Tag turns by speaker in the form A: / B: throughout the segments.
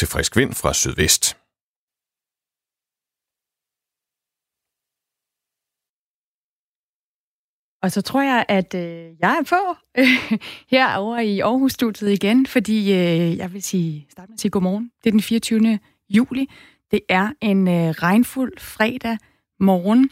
A: til frisk vind fra sydvest.
B: Og så tror jeg, at øh, jeg er på herovre i Aarhus-studiet igen, fordi øh, jeg vil sige, starte med at sige godmorgen. Det er den 24. juli. Det er en øh, regnfuld fredag morgen.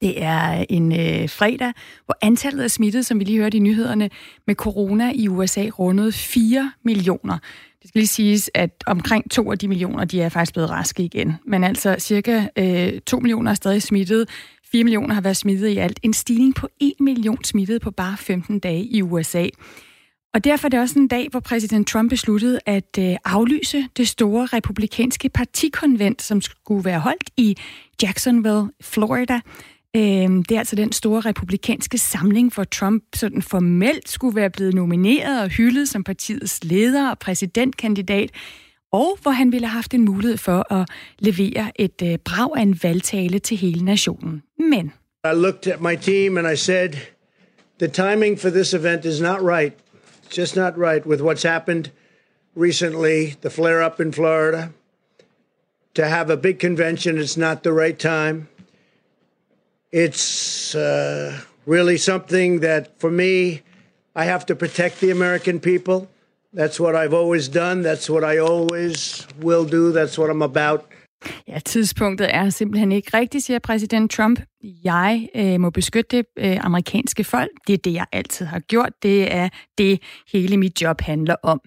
B: Det er øh, en øh, fredag, hvor antallet af smittede, som vi lige hørte i nyhederne, med corona i USA rundede 4 millioner. Det skal lige siges, at omkring to af de millioner, de er faktisk blevet raske igen. Men altså cirka øh, 2 millioner er stadig smittet. 4 millioner har været smittet i alt. En stigning på 1 million smittet på bare 15 dage i USA. Og derfor er det også en dag, hvor præsident Trump besluttede at øh, aflyse det store republikanske partikonvent, som skulle være holdt i Jacksonville, Florida. Øhm, det er altså den store republikanske samling, hvor Trump sådan formelt skulle være blevet nomineret og hyldet som partiets leder og præsidentkandidat, og hvor han ville have haft en mulighed for at levere et øh, brag af en valgtale til hele nationen. Men...
C: I looked at my team and I said, the timing for this event is not right. It's just not right with what's happened recently, the flare up in Florida. To have a big convention, it's not the right time. It's uh, really something that, for me, I have to protect the American people. That's what I've always done. That's what I always will do. That's what I'm about.
B: Ja, tidspunktet er simpelthen ikke rigtigt, siger præsident Trump. Jeg øh, må beskytte det øh, amerikanske folk. Det er det, jeg altid har gjort. Det er det, hele mit job handler om.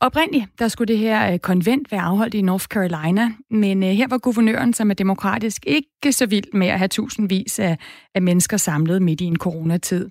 B: Oprindeligt, der skulle det her øh, konvent være afholdt i North Carolina, men øh, her var guvernøren, som er demokratisk, ikke så vild med at have tusindvis af, af mennesker samlet midt i en coronatid.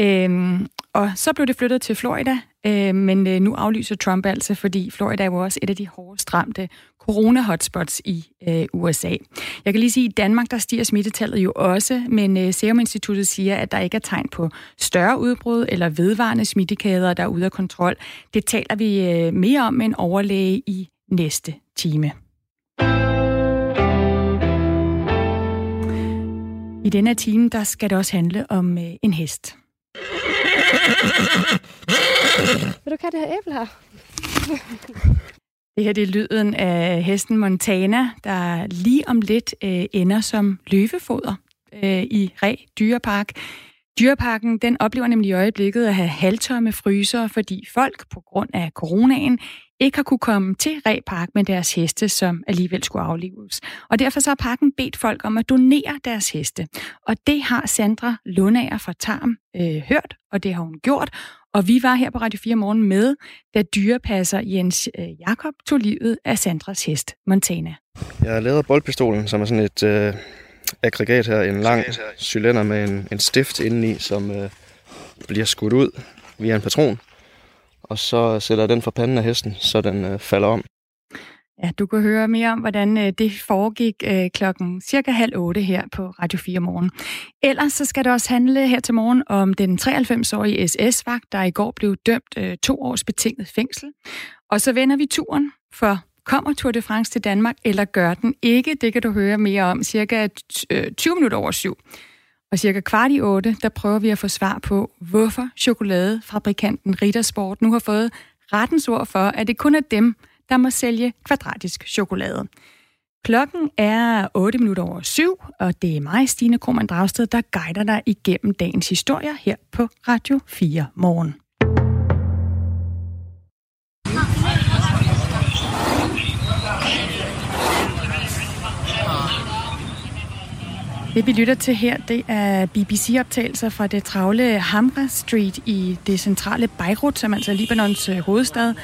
B: Øhm, og så blev det flyttet til Florida, øh, men øh, nu aflyser Trump altså, fordi Florida er jo også et af de hårdest ramte corona-hotspots i øh, USA. Jeg kan lige sige, at i Danmark der stiger smittetallet jo også, men øh, Serum Instituttet siger, at der ikke er tegn på større udbrud eller vedvarende smittekæder, der er ude af kontrol. Det taler vi øh, mere om med en overlæge i næste time. I denne time, der skal det også handle om øh, en hest.
D: Vil du have det her æble her?
B: Det her det er lyden af hesten Montana, der lige om lidt øh, ender som løvefoder øh, i Ræ Dyrepark. Dyreparken den oplever nemlig i øjeblikket at have halvtomme fryser, fordi folk på grund af coronaen ikke har kunne komme til Ræpark med deres heste, som alligevel skulle aflives. Og derfor så har parken bedt folk om at donere deres heste. Og det har Sandra Lundager fra Tarm øh, hørt, og det har hun gjort. Og vi var her på Radio 4 morgen med, da dyrepasser Jens øh, Jakob tog livet af Sandras hest, Montana.
E: Jeg har lavet boldpistolen, som er sådan et øh, aggregat her, en lang cylinder med en, en stift indeni, som øh, bliver skudt ud via en patron og så sætter jeg den for panden af hesten, så den øh, falder om.
B: Ja, du kan høre mere om, hvordan øh, det foregik øh, klokken cirka halv otte her på Radio 4 morgen. Ellers så skal det også handle her til morgen om den 93-årige SS-vagt, der i går blev dømt øh, to års betinget fængsel. Og så vender vi turen, for kommer Tour de France til Danmark, eller gør den ikke? Det kan du høre mere om cirka 20 øh, minutter over syv. Og cirka kvart i otte, der prøver vi at få svar på, hvorfor chokoladefabrikanten Rittersport nu har fået rettens ord for, at det kun er dem, der må sælge kvadratisk chokolade. Klokken er 8 minutter over syv, og det er mig, Stine Krohmann Dragsted, der guider dig igennem dagens historier her på Radio 4 morgen. Det vi lytter til her, det er BBC-optagelser fra det travle Hamra Street i det centrale Beirut, som altså er Libanons øh, hovedstad.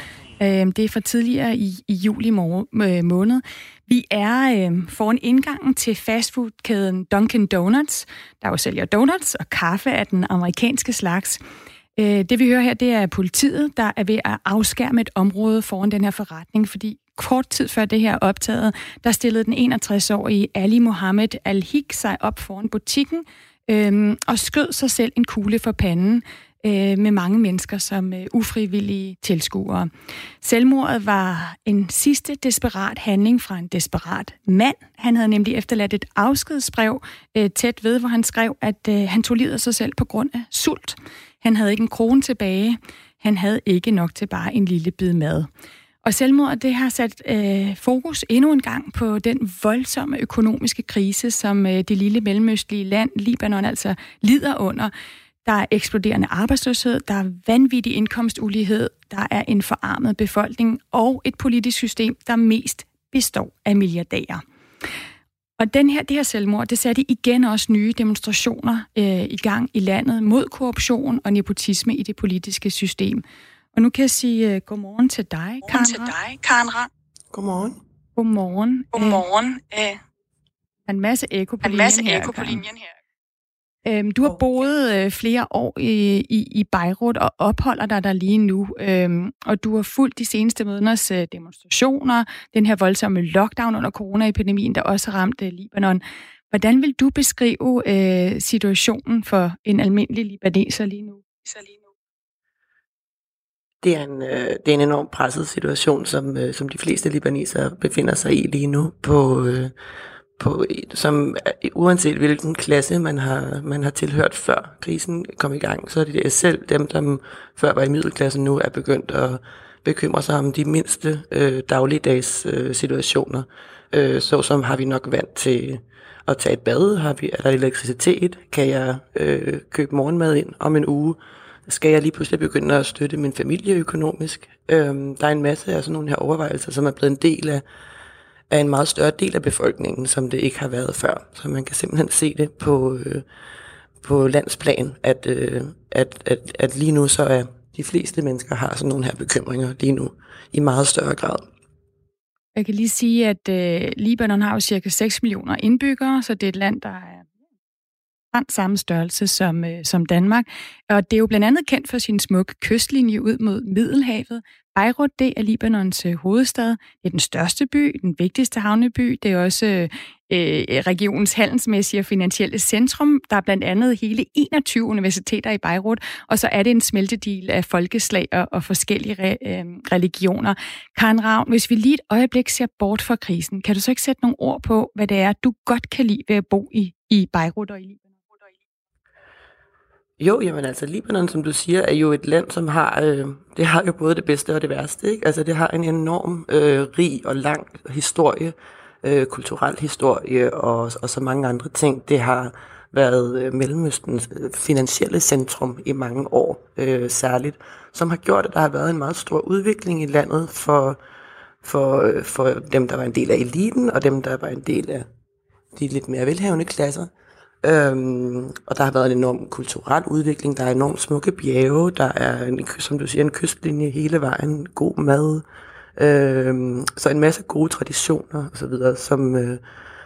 B: Øhm, det er fra tidligere i, i juli øh, måned. Vi er øh, foran indgangen til fastfoodkæden Dunkin' Donuts, der jo sælger donuts og kaffe af den amerikanske slags. Øh, det vi hører her, det er politiet, der er ved at afskærme et område foran den her forretning, fordi kort tid før det her optaget, der stillede den 61-årige Ali Mohammed Al-Hik sig op foran butikken øhm, og skød sig selv en kugle for panden øh, med mange mennesker som øh, ufrivillige tilskuere. Selvmordet var en sidste desperat handling fra en desperat mand. Han havde nemlig efterladt et afskedsbrev øh, tæt ved, hvor han skrev, at øh, han tog livet af sig selv på grund af sult. Han havde ikke en krone tilbage. Han havde ikke nok til bare en lille bid mad. Og selvmord det har sat øh, fokus endnu en gang på den voldsomme økonomiske krise, som øh, det lille mellemøstlige land, Libanon, altså lider under. Der er eksploderende arbejdsløshed, der er vanvittig indkomstulighed, der er en forarmet befolkning og et politisk system, der mest består af milliardærer. Og den her, det her selvmord, det satte igen også nye demonstrationer øh, i gang i landet mod korruption og nepotisme i det politiske system. Og nu kan jeg sige uh, godmorgen til dig, Karen til dig, Karen
A: Godmorgen.
B: Godmorgen.
F: Godmorgen.
B: Øh, en masse eko på, en masse linjen, her, på linjen her. Øhm, du har boet øh, flere år i, i, i Beirut og opholder dig der lige nu, øhm, og du har fulgt de seneste måneders øh, demonstrationer, den her voldsomme lockdown under coronaepidemien, der også ramte Libanon. Hvordan vil du beskrive øh, situationen for en almindelig libaneser lige nu? Lige nu?
A: Det er en, øh, det er en enormt presset situation, som, øh, som de fleste libanesere befinder sig i lige nu på, øh, på, som øh, uanset hvilken klasse man har, man har tilhørt før krisen kom i gang, så er det selv dem, der før var i middelklassen nu, er begyndt at bekymre sig om de mindste øh, dagligdags øh, situationer. Øh, så som har vi nok vant til at tage et bad, har vi, er der elektricitet, kan jeg øh, købe morgenmad ind om en uge, skal jeg lige pludselig begynde at støtte min familie økonomisk. Øhm, der er en masse af sådan nogle her overvejelser, som er blevet en del af af en meget større del af befolkningen, som det ikke har været før. Så man kan simpelthen se det på, øh, på landsplan, at, øh, at, at, at lige nu så er de fleste mennesker har sådan nogle her bekymringer lige nu i meget større grad.
B: Jeg kan lige sige, at øh, Libanon har jo cirka 6 millioner indbyggere, så det er et land, der er samme størrelse som, øh, som Danmark. Og det er jo blandt andet kendt for sin smukke kystlinje ud mod Middelhavet. Beirut, det er Libanons øh, hovedstad. Det er den største by, den vigtigste havneby. Det er også øh, regionens handelsmæssige og finansielle centrum. Der er blandt andet hele 21 universiteter i Beirut, og så er det en smeltedil af folkeslag og, og forskellige re, øh, religioner. Karen Ravn, hvis vi lige et øjeblik ser bort fra krisen, kan du så ikke sætte nogle ord på, hvad det er, du godt kan lide ved at bo i, i Beirut og i Libanon?
A: Jo, jamen altså Libanon, som du siger, er jo et land, som har, øh, det har jo både det bedste og det værste. Ikke? Altså det har en enorm øh, rig og lang historie, øh, kulturel historie og, og så mange andre ting. Det har været øh, Mellemøstens øh, finansielle centrum i mange år øh, særligt, som har gjort, at der har været en meget stor udvikling i landet for, for, øh, for dem, der var en del af eliten, og dem, der var en del af de lidt mere velhavende klasser. Øhm, og der har været en enorm kulturel udvikling, der er enormt smukke bjerge, der er, en, som du siger, en kystlinje hele vejen, god mad, øhm, så en masse gode traditioner osv., som, øh,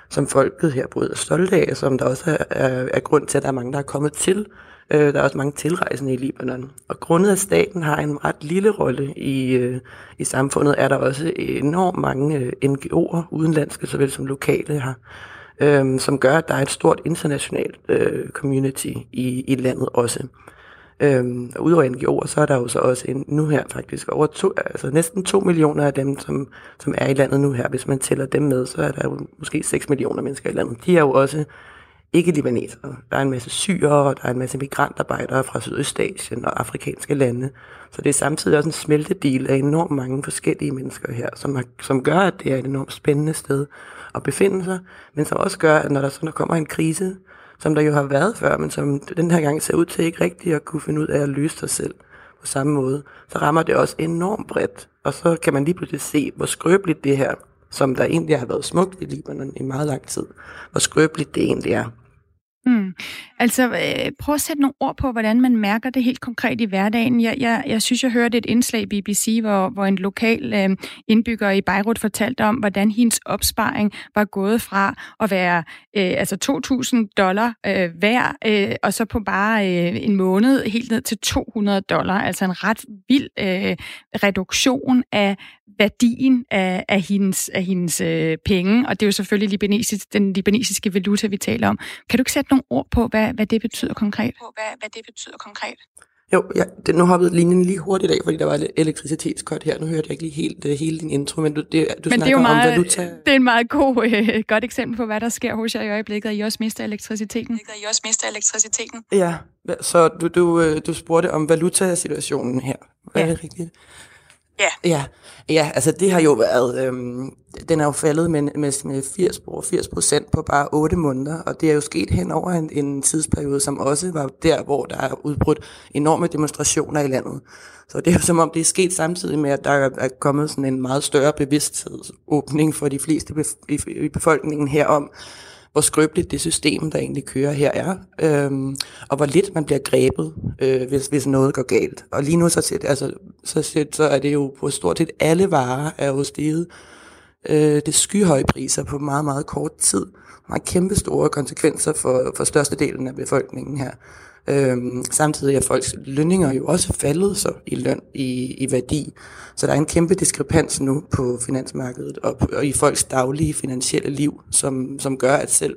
A: som folket her både er stolte af, som der også er, er, er grund til, at der er mange, der er kommet til. Øh, der er også mange tilrejsende i Libanon. Og grundet af staten har en ret lille rolle i, øh, i samfundet, er der også enormt mange øh, NGO'er, udenlandske såvel som lokale, har øhm, som gør, at der er et stort internationalt øh, community i, i landet også. Øhm, og udover NGO'er, så er der jo så også en, nu her faktisk over to, altså næsten to millioner af dem, som, som er i landet nu her. Hvis man tæller dem med, så er der jo måske 6 millioner mennesker i landet. De er jo også ikke libanesere. Der er en masse syre, og der er en masse migrantarbejdere fra Sydøstasien og afrikanske lande. Så det er samtidig også en smeltedel af enormt mange forskellige mennesker her, som, har, som gør, at det er et enormt spændende sted at befinde sig, men som også gør, at når der så der kommer en krise, som der jo har været før, men som den her gang ser ud til ikke rigtigt at kunne finde ud af at løse sig selv på samme måde, så rammer det også enormt bredt. Og så kan man lige pludselig se, hvor skrøbeligt det her, som der egentlig har været smukt i Libanon i meget lang tid, hvor skrøbeligt det egentlig er.
B: Mm. Altså, øh, prøv at sætte nogle ord på, hvordan man mærker det helt konkret i hverdagen. Jeg, jeg, jeg synes, jeg hørte et indslag i BBC, hvor, hvor en lokal øh, indbygger i Beirut fortalte om, hvordan hendes opsparing var gået fra at være øh, altså 2.000 dollar øh, hver, øh, og så på bare øh, en måned helt ned til 200 dollar. Altså en ret vild øh, reduktion af værdien af, af hendes, af hendes øh, penge, og det er jo selvfølgelig libanesisk, den libanesiske valuta, vi taler om. Kan du ikke sætte nogle ord på, hvad, hvad det betyder konkret? På, hvad, hvad det betyder konkret?
A: Jo, ja, det, nu hoppede linjen lige hurtigt af, fordi der var elektricitetskort her. Nu hørte jeg ikke lige helt uh, hele din intro, men du, det, du men
B: det er jo meget, om valuta. Det er en meget god, uh, godt eksempel på, hvad der sker hos jer i øjeblikket, at I også mister elektriciteten. I også mister elektriciteten.
A: Ja, så du, du, uh, du spurgte om valutasituationen her. Er ja. det rigtigt?
B: Ja.
A: Ja, ja altså det har jo været, øhm, den er jo faldet med, med, med 80, 80 procent på bare 8 måneder, og det er jo sket hen over en, en tidsperiode, som også var der, hvor der er udbrudt enorme demonstrationer i landet. Så det er jo som om, det er sket samtidig med, at der er kommet sådan en meget større bevidsthedsåbning for de fleste bef- i, i befolkningen herom, hvor skrøbeligt det system, der egentlig kører her er, øhm, og hvor lidt man bliver grebet, øh, hvis, hvis noget går galt. Og lige nu så, altså, så, så er det jo på stort set alle varer er jo steget. Øh, det skyhøje priser på meget, meget kort tid. Der har kæmpe store konsekvenser for, for størstedelen af befolkningen her. Øhm, samtidig er folks lønninger jo også faldet så i løn i, i værdi. Så der er en kæmpe diskrepans nu på finansmarkedet og, og i folks daglige finansielle liv, som, som gør, at selv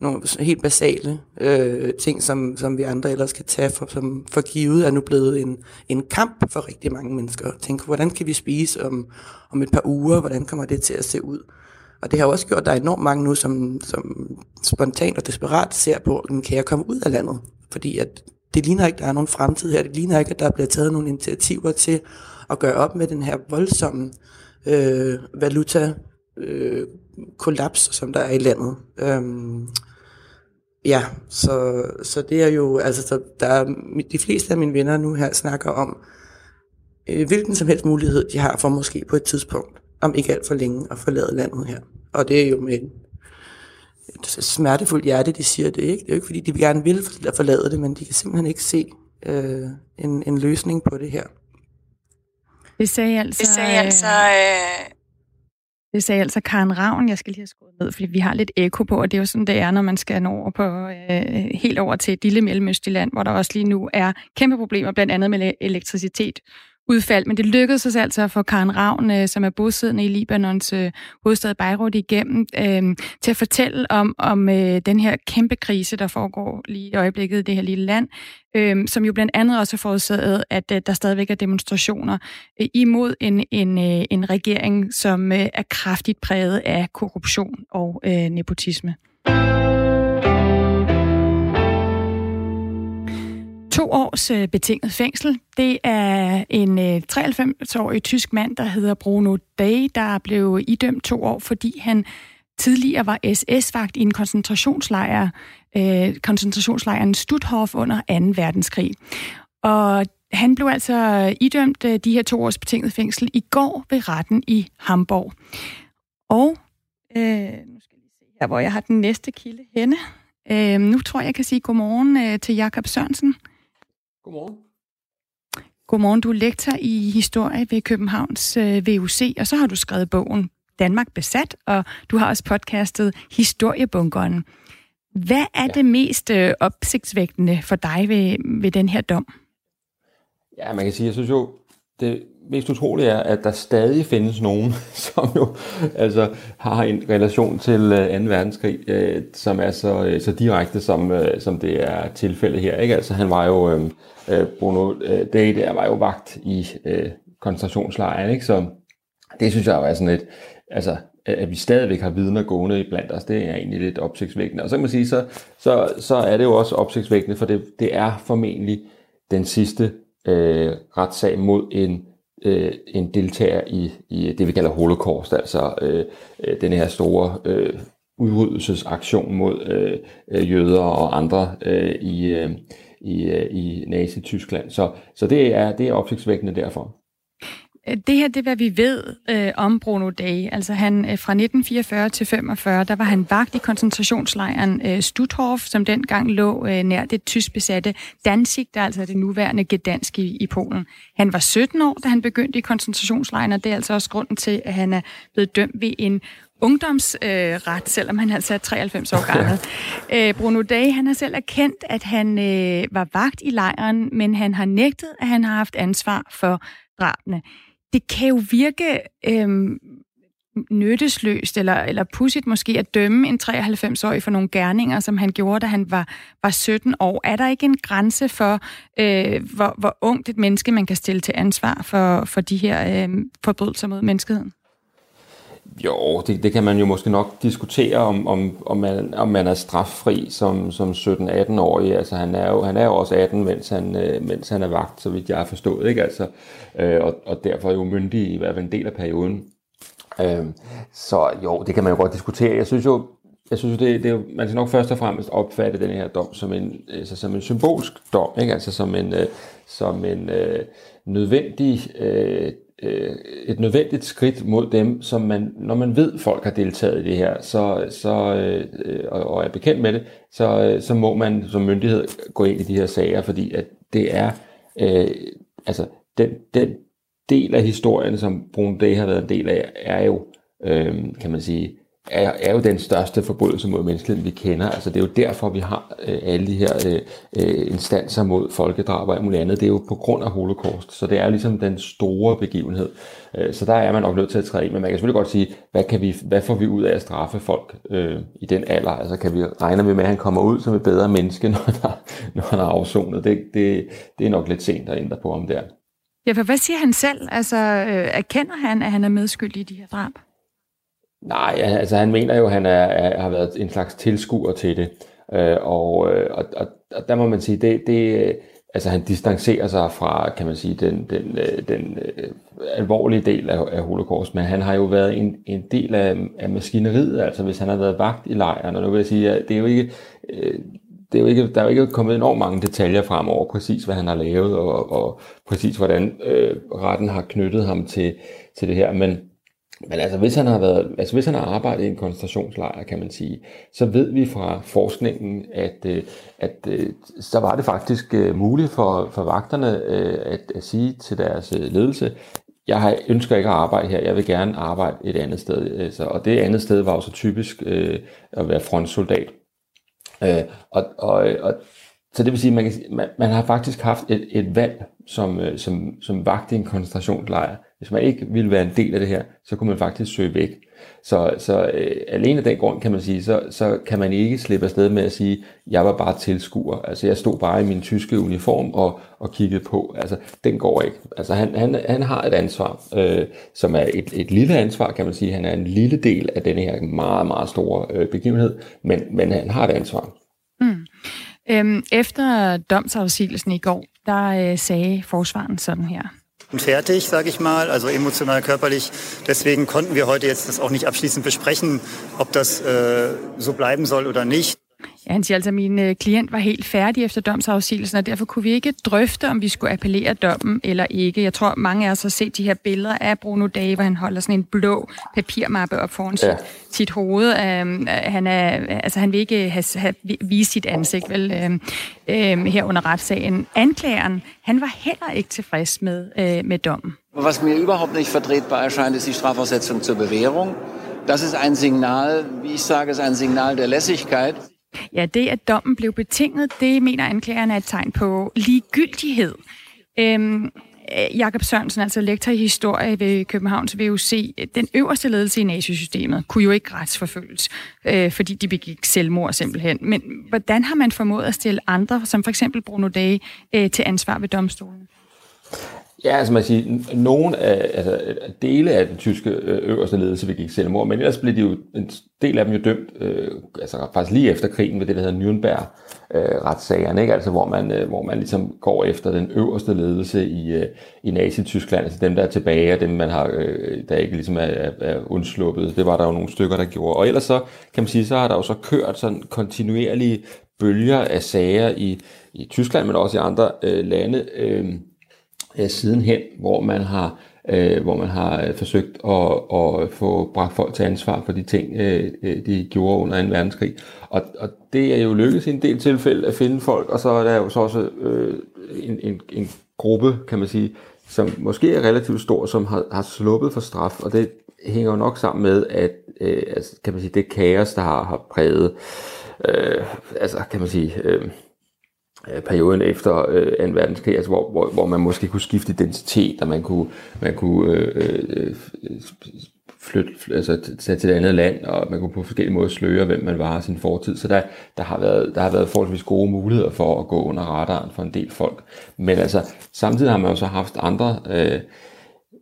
A: nogle helt basale øh, ting, som, som vi andre ellers kan tage for, som for givet, er nu blevet en, en kamp for rigtig mange mennesker. Tænk, hvordan kan vi spise om, om et par uger? Hvordan kommer det til at se ud? Og det har også gjort, at der er enormt mange nu, som, som spontant og desperat ser på, kan jeg komme ud af landet? Fordi at det ligner ikke, at der er nogen fremtid her. Det ligner ikke, at der bliver taget nogle initiativer til at gøre op med den her voldsomme øh, valuta øh, kollaps, som der er i landet. Øhm, ja, så, så det er jo, altså så der er, de fleste af mine venner nu her snakker om, øh, hvilken som helst mulighed de har for måske på et tidspunkt, om ikke alt for længe, at forlade landet her. Og det er jo med et smertefuldt hjerte, de siger det. Ikke? Det er jo ikke, fordi de gerne vil forlade det, men de kan simpelthen ikke se øh, en, en løsning på det her.
B: Det sagde altså...
F: Det sagde altså... Øh...
B: Det sagde altså Karen Ravn, jeg skal lige have skruet ned, fordi vi har lidt eko på, og det er jo sådan, det er, når man skal nå over på, øh, helt over til et lille mellemøstligt land, hvor der også lige nu er kæmpe problemer, blandt andet med elektricitet udfald, men det lykkedes os altså at få Karen Ravn, øh, som er bosiddende i Libanons øh, hovedstad Beirut igennem, øh, til at fortælle om, om øh, den her kæmpe krise, der foregår lige i øjeblikket i det her lille land, øh, som jo blandt andet også har forårsaget, at øh, der stadigvæk er demonstrationer øh, imod en, en, øh, en regering, som øh, er kraftigt præget af korruption og øh, nepotisme. To års øh, betinget fængsel. Det er en øh, 93-årig tysk mand, der hedder Bruno Day, der blev idømt to år, fordi han tidligere var SS-vagt i en koncentrationslejr, øh, koncentrationslejren Stutthof under 2. verdenskrig. Og han blev altså idømt øh, de her to års betinget fængsel i går ved retten i Hamburg. Og øh, nu skal vi se her, hvor jeg har den næste kilde henne. Øh, nu tror jeg, jeg kan sige godmorgen øh, til Jakob Sørensen.
G: Godmorgen.
B: Godmorgen, du er lektor i historie ved Københavns øh, VUC, og så har du skrevet bogen Danmark besat, og du har også podcastet Historiebunkeren. Hvad er ja. det mest øh, opsigtsvægtende for dig ved, ved den her dom?
G: Ja, man kan sige, jeg synes jo, det mest utrolige er, at der stadig findes nogen, som jo altså, har en relation til øh, 2. Verdenskrig, øh, som er så, øh, så direkte, som, øh, som det er tilfældet her. Ikke? Altså, han var jo, øh, øh Bruno øh, Day, der var jo vagt i øh, koncentrationslejren, ikke? så det synes jeg var sådan et, altså, at vi stadigvæk har vidner gående i blandt os, det er egentlig lidt opsigtsvækkende. Og så kan man sige, så, så, så er det jo også opsigtsvækkende, for det, det er formentlig den sidste øh, retssag mod en øh, en deltager i, i det, vi kalder holocaust, altså øh, øh den her store øh, udryddelsesaktion mod øh, øh, jøder og andre øh, i, øh, i, øh, i Nazi-Tyskland. Så, så det er, det er opsigtsvækkende derfor.
B: Det her, det er, hvad vi ved øh, om Bruno Day. Altså han øh, fra 1944 til 45, der var han vagt i koncentrationslejren øh, Stutthof, som dengang lå øh, nær det tysk besatte Danzig, der er altså det nuværende Gdansk i, i Polen. Han var 17 år, da han begyndte i koncentrationslejren, og det er altså også grunden til, at han er blevet dømt ved en ungdomsret, øh, selvom han altså er 93 år gammel. øh, Bruno Day, han har selv erkendt, at han øh, var vagt i lejren, men han har nægtet, at han har haft ansvar for drabene det kan jo virke øhm, nyttesløst eller, eller pudsigt måske at dømme en 93-årig for nogle gerninger, som han gjorde, da han var, var 17 år. Er der ikke en grænse for, øh, hvor, hvor ungt et menneske man kan stille til ansvar for, for de her øh, forbrydelser mod menneskeheden?
G: Jo, det, det kan man jo måske nok diskutere, om, om, om, man, om man er straffri som, som 17-18-årig. Altså han er, jo, han er jo også 18, mens han, øh, mens han er vagt, så vidt jeg har forstået. Ikke? Altså, øh, og, og derfor er jo myndig i hvert fald en del af perioden. Øh, så jo, det kan man jo godt diskutere. Jeg synes jo, jeg synes, det, det er, man skal nok først og fremmest opfatte den her dom som en, altså som en symbolsk dom, ikke? altså som en, øh, som en øh, nødvendig øh, øh, et nødvendigt skridt mod dem, som man, når man ved, folk har deltaget i det her, så, så, øh, og, og er bekendt med det, så, øh, så må man som myndighed gå ind i de her sager, fordi at det er, øh, altså den, den del af historien, som Brun Day har været en del af, er jo, øh, kan man sige, er, er jo den største forbrydelse mod menneskeheden, vi kender. Altså, det er jo derfor, vi har øh, alle de her øh, øh instanser mod folkedrab og alt muligt andet. Det er jo på grund af holocaust. Så det er ligesom den store begivenhed. Øh, så der er man nok nødt til at træde ind. Men man kan selvfølgelig godt sige, hvad, kan vi, hvad får vi ud af at straffe folk øh, i den alder? Altså, kan vi regne med, at han kommer ud som et bedre menneske, når han har, når han har afsonet? Det, det, det er nok lidt sent at ændre på om der.
B: Ja, for hvad siger han selv? Altså, øh, erkender han, at han er medskyldig i de her drab?
G: Nej, altså han mener jo, at han er, er, har været en slags tilskuer til det. Øh, og, øh, og, og, og der må man sige, det, det, øh, altså han distancerer sig fra, kan man sige, den, den, øh, den øh, alvorlige del af, af holocaust, men han har jo været en, en del af, af maskineriet, altså hvis han har været vagt i lejren, og nu vil jeg sige, at det er jo ikke, det er jo ikke, der er jo ikke kommet enormt mange detaljer frem over præcis, hvad han har lavet, og, og præcis hvordan øh, retten har knyttet ham til, til det her, men men altså hvis han har været, altså hvis han har arbejdet i en koncentrationslejr, kan man sige, så ved vi fra forskningen, at, øh, at, at så var det faktisk øh, muligt for, for vagterne at, at sige til deres ledelse, jeg har, ønsker ikke at arbejde her, jeg vil gerne arbejde et andet sted. Altså, og det andet sted var jo så typisk øh, at være frontsoldat. Øh, og, og, og, så det vil sige, at man, man, man har faktisk haft et, et valg som, som, som vagt i en koncentrationslejr. Hvis man ikke ville være en del af det her, så kunne man faktisk søge væk. Så, så øh, alene af den grund kan man sige, så, så kan man ikke slippe afsted med at sige, jeg var bare tilskuer. Altså jeg stod bare i min tyske uniform og, og kiggede på. Altså den går ikke. Altså han, han, han har et ansvar, øh, som er et, et lille ansvar, kan man sige. Han er en lille del af den her meget, meget store øh, begivenhed, men, men han har et ansvar.
B: Mm. Øhm, efter domsafsigelsen i går, der øh, sagde forsvaren sådan her
H: fertig, sage ich mal, also emotional, körperlich. Deswegen konnten wir heute jetzt das auch nicht abschließend besprechen, ob das äh, so bleiben soll oder nicht.
B: Ja, han siger altså, at min øh, klient var helt færdig efter domsafsigelsen, og derfor kunne vi ikke drøfte, om vi skulle appellere dommen eller ikke. Jeg tror, mange af os har set de her billeder af Bruno Dage, hvor han holder sådan en blå papirmappe op foran ja. sit, sit hoved. Øhm, han, er, altså, han vil ikke have, have, vise sit ansigt vel, øhm, øhm, her under retssagen. Anklageren, han var heller ikke tilfreds med, øh, med dommen.
I: Was mir überhaupt nicht vertretbar erscheint, ist die Strafaussetzung zur Bewährung. Das ist ein Signal, wie ich sage, ist ein Signal der Lässigkeit.
B: Ja, det at dommen blev betinget, det mener anklagerne er et tegn på ligegyldighed. Øhm, øh, Jakob Sørensen, altså lektor i historie ved Københavns VUC, den øverste ledelse i nazisystemet kunne jo ikke retsforfølges, øh, fordi de begik selvmord simpelthen. Men hvordan har man formået at stille andre, som for eksempel Bruno Dage, øh, til ansvar ved domstolen?
G: Ja, altså man siger, nogen af, altså, dele af den tyske øh, øverste ledelse begik selvmord, men ellers blev de jo, en del af dem jo dømt, øh, altså faktisk lige efter krigen ved det, der hedder Nürnberg-retssagerne, øh, ikke? Altså, hvor man, øh, hvor man ligesom går efter den øverste ledelse i, øh, i Nazi-Tyskland, altså dem, der er tilbage, og dem, man har, øh, der ikke ligesom er, er, er undsluppet. Det var der jo nogle stykker, der gjorde. Og ellers så, kan man sige, så har der jo så kørt sådan kontinuerlige bølger af sager i, i Tyskland, men også i andre øh, lande, øh, øh, sidenhen, hvor man har øh, hvor man har øh, forsøgt at, at få bragt folk til ansvar for de ting, øh, øh de gjorde under 2. verdenskrig. Og, og det er jo lykkedes i en del tilfælde at finde folk, og så er der jo så også øh, en, en, en gruppe, kan man sige, som måske er relativt stor, som har, har sluppet for straf, og det hænger jo nok sammen med, at øh, altså, kan man sige, det kaos, der har, har præget, øh, altså kan man sige, Øh, Øh, perioden efter øh, 2. verdenskrig, altså hvor, hvor, hvor man måske kunne skifte identitet, og man kunne, man kunne øh, øh, flytte, altså tage til et andet land, og man kunne på forskellige måder sløre, hvem man var i sin fortid. Så der, der, har været, der har været forholdsvis gode muligheder for at gå under radaren for en del folk. Men altså, samtidig har man jo så haft andre øh,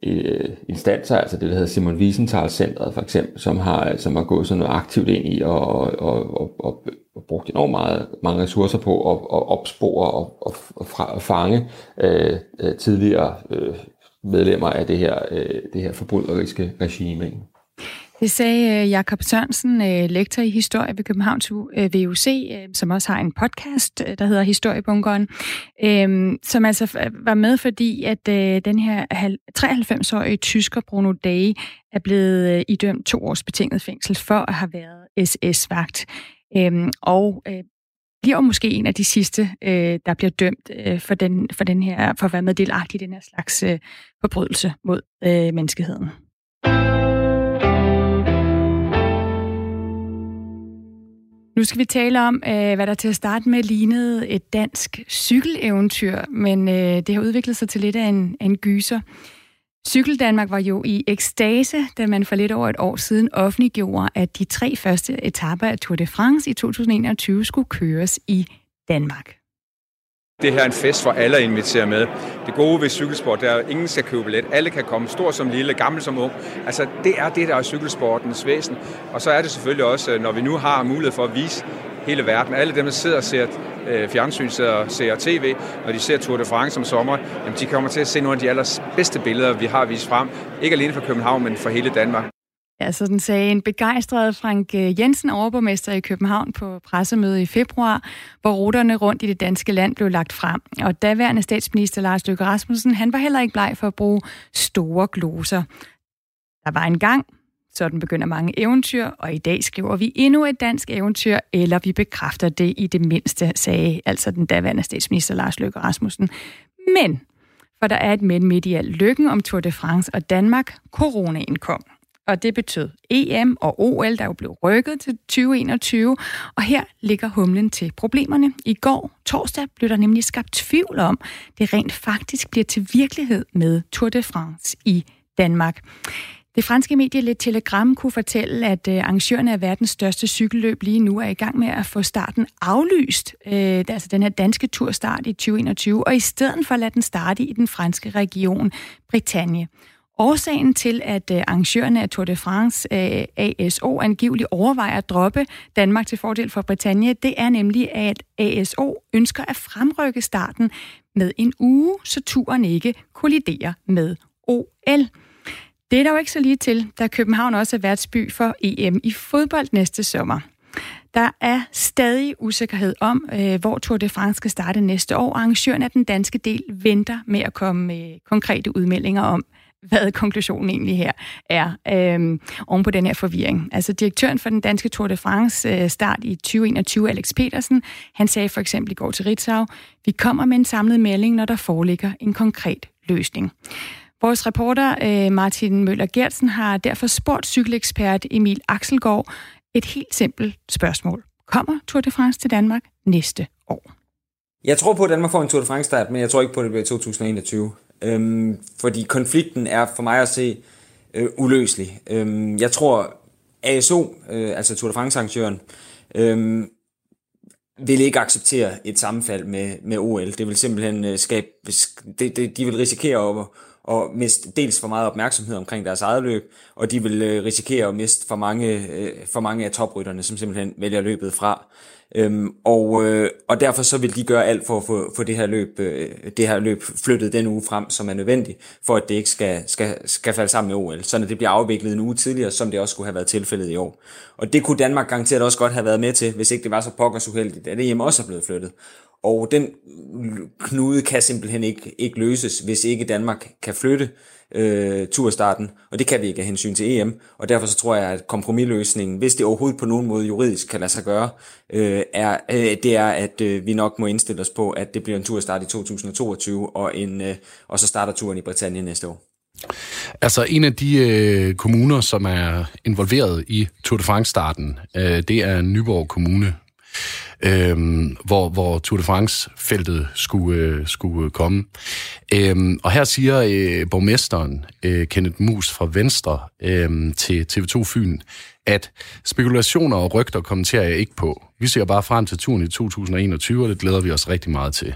G: øh, instanser, altså det, der hedder Simon Wiesenthal Centret for eksempel, som har, som har gået sådan noget aktivt ind i og, og, og, og, og brugt enormt meget, mange ressourcer på at, at opspore og, og, og, fra, og fange øh, øh, tidligere øh, medlemmer af det her, øh, det her forbryderiske regime. Ikke?
B: Det sagde øh, Jakob Sørensen, øh, lektor i historie ved Københavns VUC, som også har en podcast, der hedder Historiebunkeren, som altså var med, fordi at den her 93-årige tysker Bruno Day er blevet idømt to års betinget fængsel for at have været SS-vagt. Øhm, og øh, bliver måske en af de sidste, øh, der bliver dømt øh, for, den, for, den her, for at være meddelagtig i den her slags forbrydelse mod menneskeheden. Nu skal vi tale om, hvad der til at starte med lignede et dansk cykeleventyr, men det har udviklet sig til lidt af en, en gyser. Cykel Danmark var jo i ekstase, da man for lidt over et år siden offentliggjorde, at de tre første etaper af Tour de France i 2021 skulle køres i Danmark.
J: Det her er en fest, for alle er inviteret med. Det gode ved cykelsport, det er, at ingen skal købe billet. Alle kan komme, stor som lille, gammel som ung. Altså, det er det, der er cykelsportens væsen. Og så er det selvfølgelig også, når vi nu har mulighed for at vise hele verden. Alle dem, der sidder og ser øh, fjernsyn, sidder og ser tv, når de ser Tour de France om sommer, jamen, de kommer til at se nogle af de allerbedste billeder, vi har vist frem. Ikke alene fra København, men for hele Danmark.
B: Ja, sådan sagde en begejstret Frank øh, Jensen, overborgmester i København, på pressemøde i februar, hvor ruterne rundt i det danske land blev lagt frem. Og daværende statsminister Lars Løkke Rasmussen, han var heller ikke bleg for at bruge store gloser. Der var en gang, sådan begynder mange eventyr, og i dag skriver vi endnu et dansk eventyr, eller vi bekræfter det i det mindste, sagde altså den daværende statsminister Lars Løkke Rasmussen. Men, for der er et men midt i al lykken om Tour de France og Danmark, coronaen kom og det betød EM og OL, der jo blev rykket til 2021, og her ligger humlen til problemerne. I går, torsdag, blev der nemlig skabt tvivl om, det rent faktisk bliver til virkelighed med Tour de France i Danmark. Det franske medie Le Telegram kunne fortælle, at øh, arrangørerne af verdens største cykelløb lige nu er i gang med at få starten aflyst, øh, altså den her danske turstart i 2021, og i stedet for at lade den starte i den franske region Bretagne. Årsagen til, at øh, arrangørerne af Tour de France øh, ASO angiveligt overvejer at droppe Danmark til fordel for Britannia, det er nemlig, at ASO ønsker at fremrykke starten med en uge, så turen ikke kolliderer med OL. Det er der jo ikke så lige til, da København også er værtsby for EM i fodbold næste sommer. Der er stadig usikkerhed om, øh, hvor Tour de France skal starte næste år. Arrangøren af den danske del venter med at komme med konkrete udmeldinger om, hvad konklusionen egentlig her er øh, oven på den her forvirring. Altså direktøren for den danske Tour de France øh, start i 2021, Alex Petersen, han sagde for eksempel i går til Ritzau, vi kommer med en samlet melding, når der foreligger en konkret løsning. Vores reporter øh, Martin Møller Gertsen har derfor spurgt cykelekspert Emil Axelgaard et helt simpelt spørgsmål. Kommer Tour de France til Danmark næste år?
K: Jeg tror på, at Danmark får en Tour de France-start, men jeg tror ikke på, at det bliver 2021. Øhm, fordi konflikten er for mig at se øh, uløselig. Øhm, jeg tror, ASO, øh, altså Tour de France-arrangøren, øh, vil ikke acceptere et sammenfald med, med OL. Det vil simpelthen øh, skabe, det, det, de vil risikere at, at miste dels for meget opmærksomhed omkring deres eget løb, og de vil øh, risikere at miste for mange, øh, for mange af toprytterne, som simpelthen vælger løbet fra. Øhm, og, øh, og derfor så vil de gøre alt for at få, få det, her løb, øh, det her løb flyttet den uge frem, som er nødvendigt, for at det ikke skal, skal, skal falde sammen med OL, så det bliver afviklet en uge tidligere, som det også skulle have været tilfældet i år. Og det kunne Danmark garanteret også godt have været med til, hvis ikke det var så pokkers uheldigt, at EM også er blevet flyttet. Og den knude kan simpelthen ikke, ikke løses, hvis ikke Danmark kan flytte øh, turstarten, og det kan vi ikke af hensyn til EM, og derfor så tror jeg, at kompromisløsningen, hvis det overhovedet på nogen måde juridisk kan lade sig gøre, øh, er, øh, det er, at øh, vi nok må indstille os på, at det bliver en turstart i 2022, og, en, øh, og så starter turen i Britannien næste år.
L: Altså en af de øh, kommuner, som er involveret i Tour de France-starten, øh, det er Nyborg Kommune øhm, hvor, hvor Tour de France-feltet skulle, øh, skulle komme. Øhm, og her siger øh, borgmesteren, øh, Kenneth Mus fra Venstre, øh, til TV2 Fyn, at spekulationer og rygter kommenterer jeg ikke på. Vi ser bare frem til turen i 2021, og det glæder vi os rigtig meget til.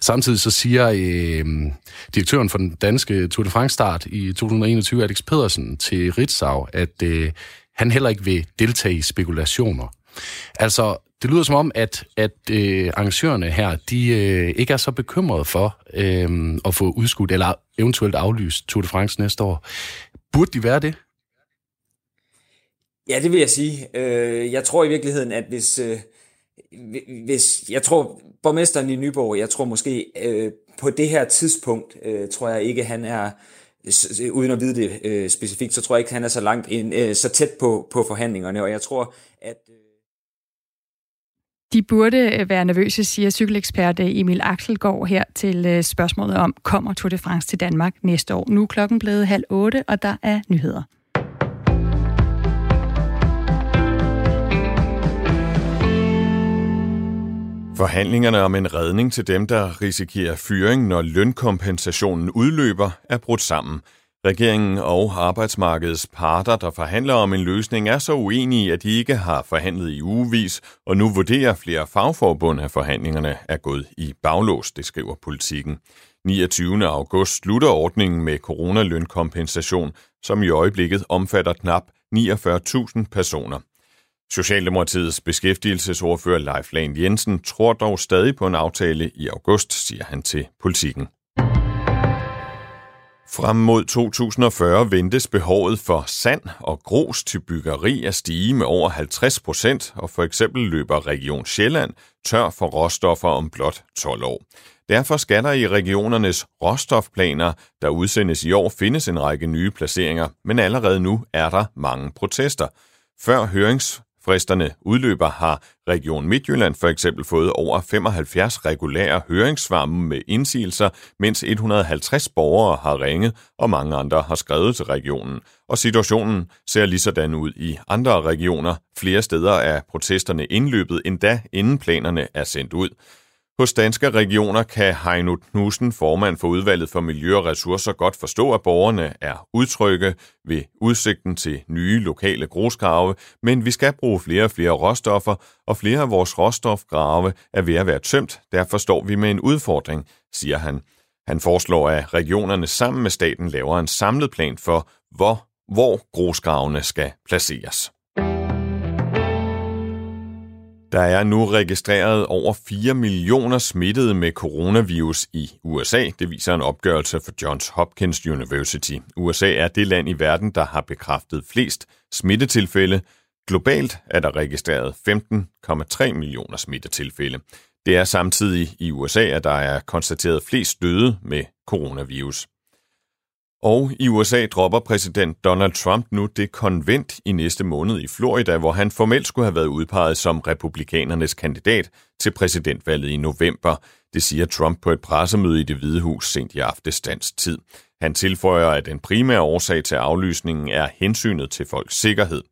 L: Samtidig så siger øh, direktøren for den danske Tour de France start i 2021, Alex Pedersen, til Ritzau, at øh, han heller ikke vil deltage i spekulationer. Altså, det lyder som om, at, at øh, arrangørerne her, de øh, ikke er så bekymrede for øh, at få udskudt eller eventuelt aflyst Tour de France næste år. Burde de være det?
K: Ja, det vil jeg sige. Øh, jeg tror i virkeligheden, at hvis... Øh, hvis jeg tror, borgmesteren i Nyborg, jeg tror måske øh, på det her tidspunkt, øh, tror jeg ikke, han er, uden at vide det øh, specifikt, så tror jeg ikke, han er så langt ind, øh, så tæt på, på forhandlingerne, og jeg tror, at... Øh,
B: de burde øh, være nervøse, siger cykelekspert øh, Emil Axelgaard her til øh, spørgsmålet om, kommer Tour de France til Danmark næste år? Nu er klokken blevet halv otte, og der er nyheder.
M: Forhandlingerne om en redning til dem, der risikerer fyring, når lønkompensationen udløber, er brudt sammen. Regeringen og arbejdsmarkedets parter, der forhandler om en løsning, er så uenige, at de ikke har forhandlet i ugevis, og nu vurderer flere fagforbund, at forhandlingerne er gået i baglås, det skriver politikken. 29. august slutter ordningen med coronalønkompensation, som i øjeblikket omfatter knap 49.000 personer. Socialdemokratiets beskæftigelsesordfører Leif Lahn Jensen tror dog stadig på en aftale i august, siger han til politikken. Frem mod 2040 ventes behovet for sand og grus til byggeri at stige med over 50 procent, og for eksempel løber Region Sjælland tør for råstoffer om blot 12 år. Derfor skal der i regionernes råstofplaner, der udsendes i år, findes en række nye placeringer, men allerede nu er der mange protester. Før hørings fristerne udløber, har Region Midtjylland for eksempel fået over 75 regulære høringssvar med indsigelser, mens 150 borgere har ringet, og mange andre har skrevet til regionen. Og situationen ser lige sådan ud i andre regioner. Flere steder er protesterne indløbet endda inden planerne er sendt ud. Hos danske regioner kan Heino Knudsen, formand for udvalget for miljø og ressourcer, godt forstå, at borgerne er udtrygge ved udsigten til nye lokale grusgrave, men vi skal bruge flere og flere råstoffer, og flere af vores råstofgrave er ved at være tømt. Derfor står vi med en udfordring, siger han. Han foreslår, at regionerne sammen med staten laver en samlet plan for, hvor, hvor grusgravene skal placeres. Der er nu registreret over 4 millioner smittede med coronavirus i USA. Det viser en opgørelse for Johns Hopkins University. USA er det land i verden, der har bekræftet flest smittetilfælde. Globalt er der registreret 15,3 millioner smittetilfælde. Det er samtidig i USA, at der er konstateret flest døde med coronavirus. Og i USA dropper præsident Donald Trump nu det konvent i næste måned i Florida, hvor han formelt skulle have været udpeget som republikanernes kandidat til præsidentvalget i november. Det siger Trump på et pressemøde i det Hvide Hus sent i aftes tid. Han tilføjer, at den primære årsag til aflysningen er hensynet til folks sikkerhed.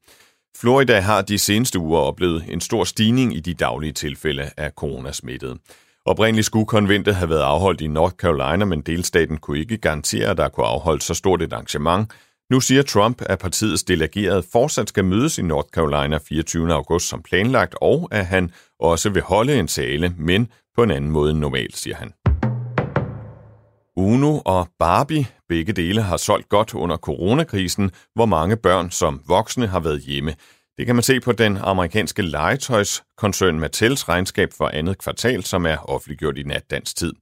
M: Florida har de seneste uger oplevet en stor stigning i de daglige tilfælde af coronasmittede. Oprindeligt skulle konventet have været afholdt i North Carolina, men delstaten kunne ikke garantere, at der kunne afholdes så stort et arrangement. Nu siger Trump, at partiets delegerede fortsat skal mødes i North Carolina 24. august som planlagt, og at han også vil holde en tale, men på en anden måde end normalt, siger han. Uno og Barbie, begge dele har solgt godt under coronakrisen, hvor mange børn som voksne har været hjemme. Det kan man se på den amerikanske legetøjskoncern Mattels regnskab for andet kvartal, som er offentliggjort i nat dansk tid.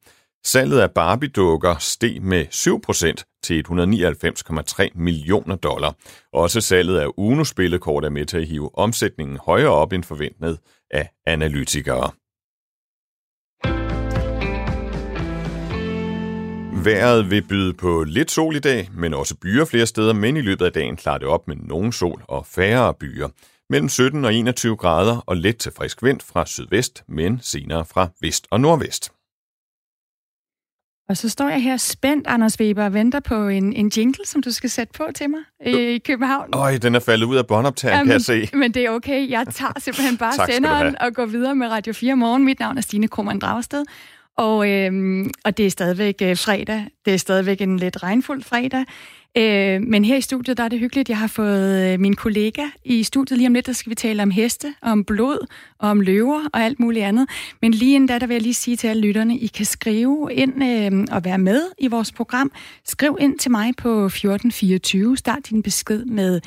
M: Salget af Barbie-dukker steg med 7% til 199,3 millioner dollar. Også salget af Uno-spillekort er med til at hive omsætningen højere op end forventet af analytikere. Vejret vil byde på lidt sol i dag, men også byer flere steder, men i løbet af dagen klarer det op med nogen sol og færre byer. Mellem 17 og 21 grader og let til frisk vind fra sydvest, men senere fra vest og nordvest.
B: Og så står jeg her spændt, Anders Weber, og venter på en, en jingle, som du skal sætte på til mig i København.
M: Øj, den er faldet ud af båndoptagen, ja, kan jeg se.
B: Men det er okay. Jeg tager simpelthen bare senderen og går videre med Radio 4 morgen. Mit navn er Stine Krohmann Dragsted. Og, øh, og det er stadigvæk øh, fredag. Det er stadigvæk en lidt regnfuld fredag. Øh, men her i studiet, der er det hyggeligt. Jeg har fået øh, min kollega i studiet lige om lidt, der skal vi tale om heste, om blod, og om løver og alt muligt andet. Men lige inden da, der vil jeg lige sige til alle lytterne, I kan skrive ind øh, og være med i vores program. Skriv ind til mig på 1424. Start din besked med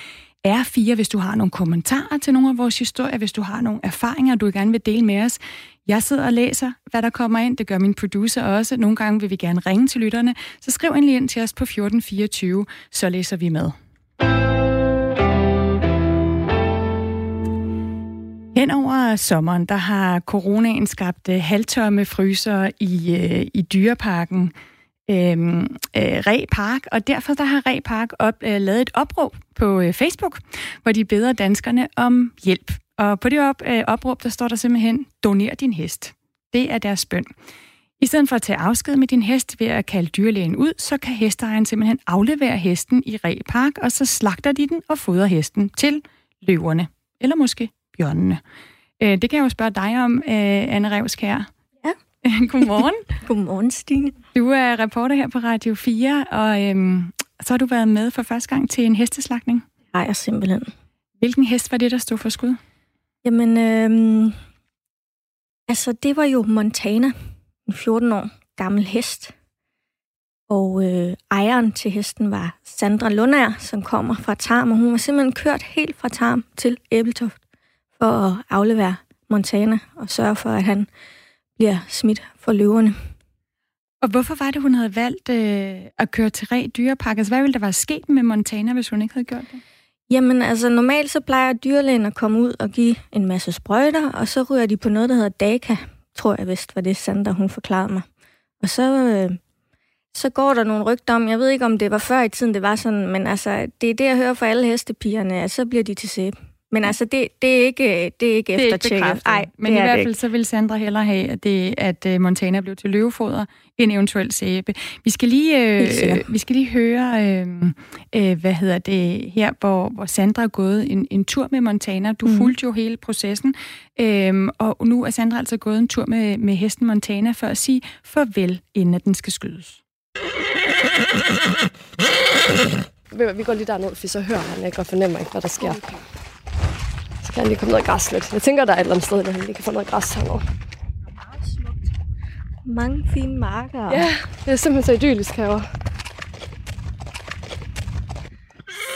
B: R4, hvis du har nogle kommentarer til nogle af vores historier, hvis du har nogle erfaringer, du gerne vil dele med os. Jeg sidder og læser, hvad der kommer ind. Det gør min producer også. Nogle gange vil vi gerne ringe til lytterne. Så skriv endelig ind til os på 1424, så læser vi med. Hen over sommeren, der har coronaen skabt øh, halvtomme fryser i, øh, i dyreparken øhm, øh, Ræ Park, og derfor der har Ræ Park op, øh, lavet et opråb på øh, Facebook, hvor de beder danskerne om hjælp. Og på det op, øh, opråb, der står der simpelthen, doner din hest. Det er deres bøn. I stedet for at tage afsked med din hest ved at kalde dyrlægen ud, så kan hesteejeren simpelthen aflevere hesten i Ræ Park, og så slagter de den og fodrer hesten til løverne, eller måske bjørnene. Øh, det kan jeg jo spørge dig om, øh, Anne Revskær.
N: Ja.
B: Godmorgen.
N: Godmorgen, Stine.
B: Du er reporter her på Radio 4, og øhm, så har du været med for første gang til en hesteslagning.
N: Nej, jeg simpelthen.
B: Hvilken hest var det, der stod for skud?
N: Jamen, øh, altså det var jo Montana, en 14 år gammel hest. Og øh, ejeren til hesten var Sandra Lundær, som kommer fra Tarm, og hun var simpelthen kørt helt fra Tarm til Æbeltoft for at aflevere Montana og sørge for, at han bliver smidt for løverne.
B: Og hvorfor var det, hun havde valgt øh, at køre til Ræ Dyrepark? Altså, hvad ville der være sket med Montana, hvis hun ikke havde gjort det?
N: Jamen, altså normalt så plejer dyrlægen at komme ud og give en masse sprøjter, og så ryger de på noget, der hedder DACA, tror jeg vist var det, Sandra hun forklarede mig. Og så, øh, så går der nogle rygter om, jeg ved ikke, om det var før i tiden, det var sådan, men altså, det er det, jeg hører fra alle hestepigerne, at så bliver de til sæbe. Men altså, det, det, er ikke, det er ikke
B: Det er
N: eftertjekket. Nej,
B: Men
N: det
B: i
N: er
B: hvert fald
N: ikke.
B: så vil Sandra hellere have, at, det, at øh, Montana blev til løvefoder end eventuelt sæbe. Vi skal lige, øh, vi skal lige høre, øh, øh, hvad hedder det her, hvor, hvor Sandra er gået en, en tur med Montana. Du mm. fulgte jo hele processen, øh, og nu er Sandra altså gået en tur med, med hesten Montana for at sige farvel, inden at den skal skydes.
D: Vi- Vi går lige derned, for så hører han ikke og fornemmer ikke, hvad der sker. Så kan han lige komme og græsse lidt. Jeg tænker, der er et eller andet sted, hvor lige kan få noget græs hernede.
N: Mange fine marker.
D: Ja, det er simpelthen så idyllisk herovre.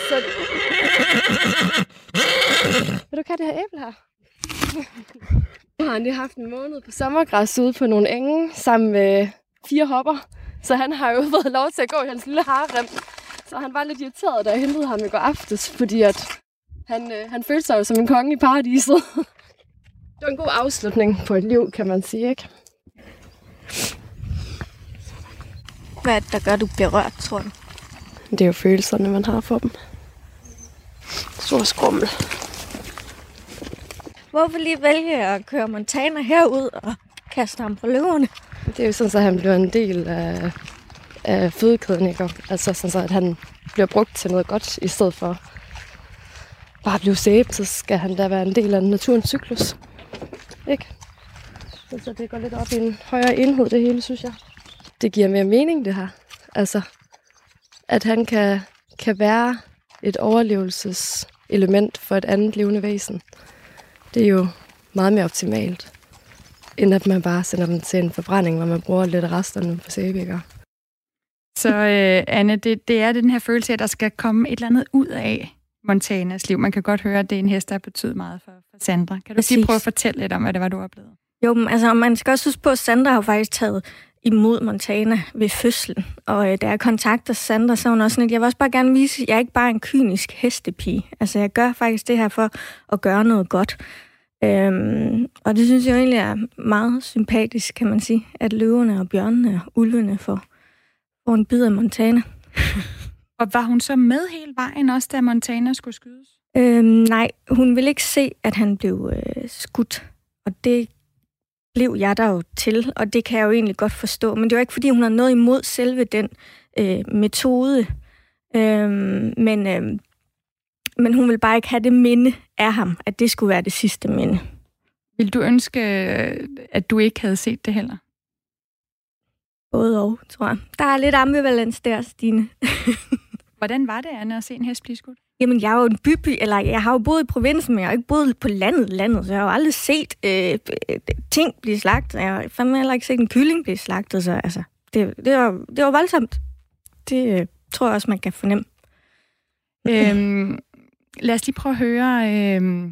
D: Så... Vil du have det her æble her? Nu har han lige haft en måned på sommergræs ude på nogle enge sammen med fire hopper. Så han har jo fået lov til at gå i hans lille harem. Så han var lidt irriteret, da jeg hentede ham i går aftes, fordi at han, øh, han følte sig jo som en konge i paradiset. Det var en god afslutning på et liv, kan man sige, ikke?
N: Hvad er det, der gør, at du bliver rørt, tror du?
D: Det er jo følelserne, man har for dem. Stor skrummel.
N: Hvorfor lige vælge at køre Montana herud og kaste ham på løverne?
D: Det er jo sådan, at han bliver en del af, af fødekæden, ikke? Altså sådan, så at han bliver brugt til noget godt, i stedet for bare blive sæbe, så skal han da være en del af naturens cyklus. Ikke? Så, så det går lidt op i en højere enhed, det hele, synes jeg. Det giver mere mening, det her. Altså, at han kan, kan være et overlevelseselement for et andet levende væsen. Det er jo meget mere optimalt, end at man bare sender dem til en forbrænding, hvor man bruger lidt af resterne på sæbikker.
B: Så øh, Anne, det, det er den her følelse af, at der skal komme et eller andet ud af Montanas liv. Man kan godt høre, at det er en hest, der har betydet meget for, for Sandra. Kan du Præcis. lige prøve at fortælle lidt om, hvad det var, du oplevede?
N: Jo, men altså, man skal også huske på, at Sandra har faktisk taget imod Montana ved fødslen. Og øh, da jeg kontakter Sandra, så er hun også sådan, at jeg vil også bare gerne vise, at jeg er ikke bare er en kynisk hestepige. Altså, jeg gør faktisk det her for at gøre noget godt. Øhm, og det synes jeg jo egentlig er meget sympatisk, kan man sige, at løverne og bjørnene og ulvene får, får en bid af Montana.
B: Og var hun så med hele vejen også, da Montana skulle skydes?
N: Øhm, nej, hun ville ikke se, at han blev øh, skudt. Og det blev jeg der jo til, og det kan jeg jo egentlig godt forstå. Men det var ikke, fordi hun har noget imod selve den øh, metode. Øhm, men, øh, men hun ville bare ikke have det minde af ham, at det skulle være det sidste minde.
B: Vil du ønske, øh, at du ikke havde set det heller?
N: Både og, tror jeg. Der er lidt ambivalens der, Stine.
B: Hvordan var det, Anna, at se en hest blive skudt?
N: Jamen, jeg er jo en byby, eller jeg har jo boet i provinsen, men jeg har ikke boet på landet, landet, så jeg har jo aldrig set øh, ting blive slagtet. Jeg har fandme heller ikke set en kylling blive slagtet, så altså, det, det, var, det var voldsomt. Det øh, tror jeg også, man kan fornemme.
B: Øhm, lad os lige prøve at høre, øh,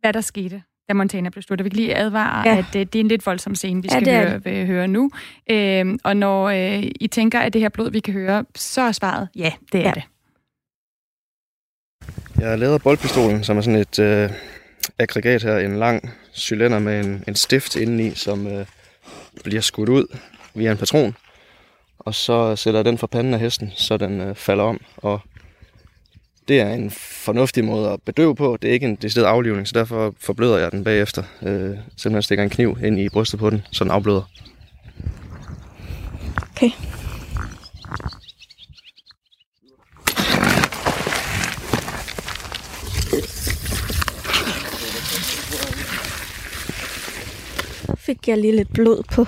B: hvad der skete, da Montana blev sluttet. Vi kan lige advare, ja. at øh, det er en lidt voldsom scene, vi skal ja, høre, vil høre nu. Øh, og når øh, I tænker, at det her blod, vi kan høre, så er svaret, ja, det er ja. det.
E: Jeg har lavet boldpistolen, som er sådan et øh, aggregat her, en lang cylinder med en, en stift indeni, som øh, bliver skudt ud via en patron. Og så sætter jeg den for panden af hesten, så den øh, falder om. Og det er en fornuftig måde at bedøve på. Det er ikke en decideret aflivning, så derfor forbløder jeg den bagefter. Øh, simpelthen stikker en kniv ind i brystet på den, så den afbløder.
N: Okay. fik jeg lige lidt blod på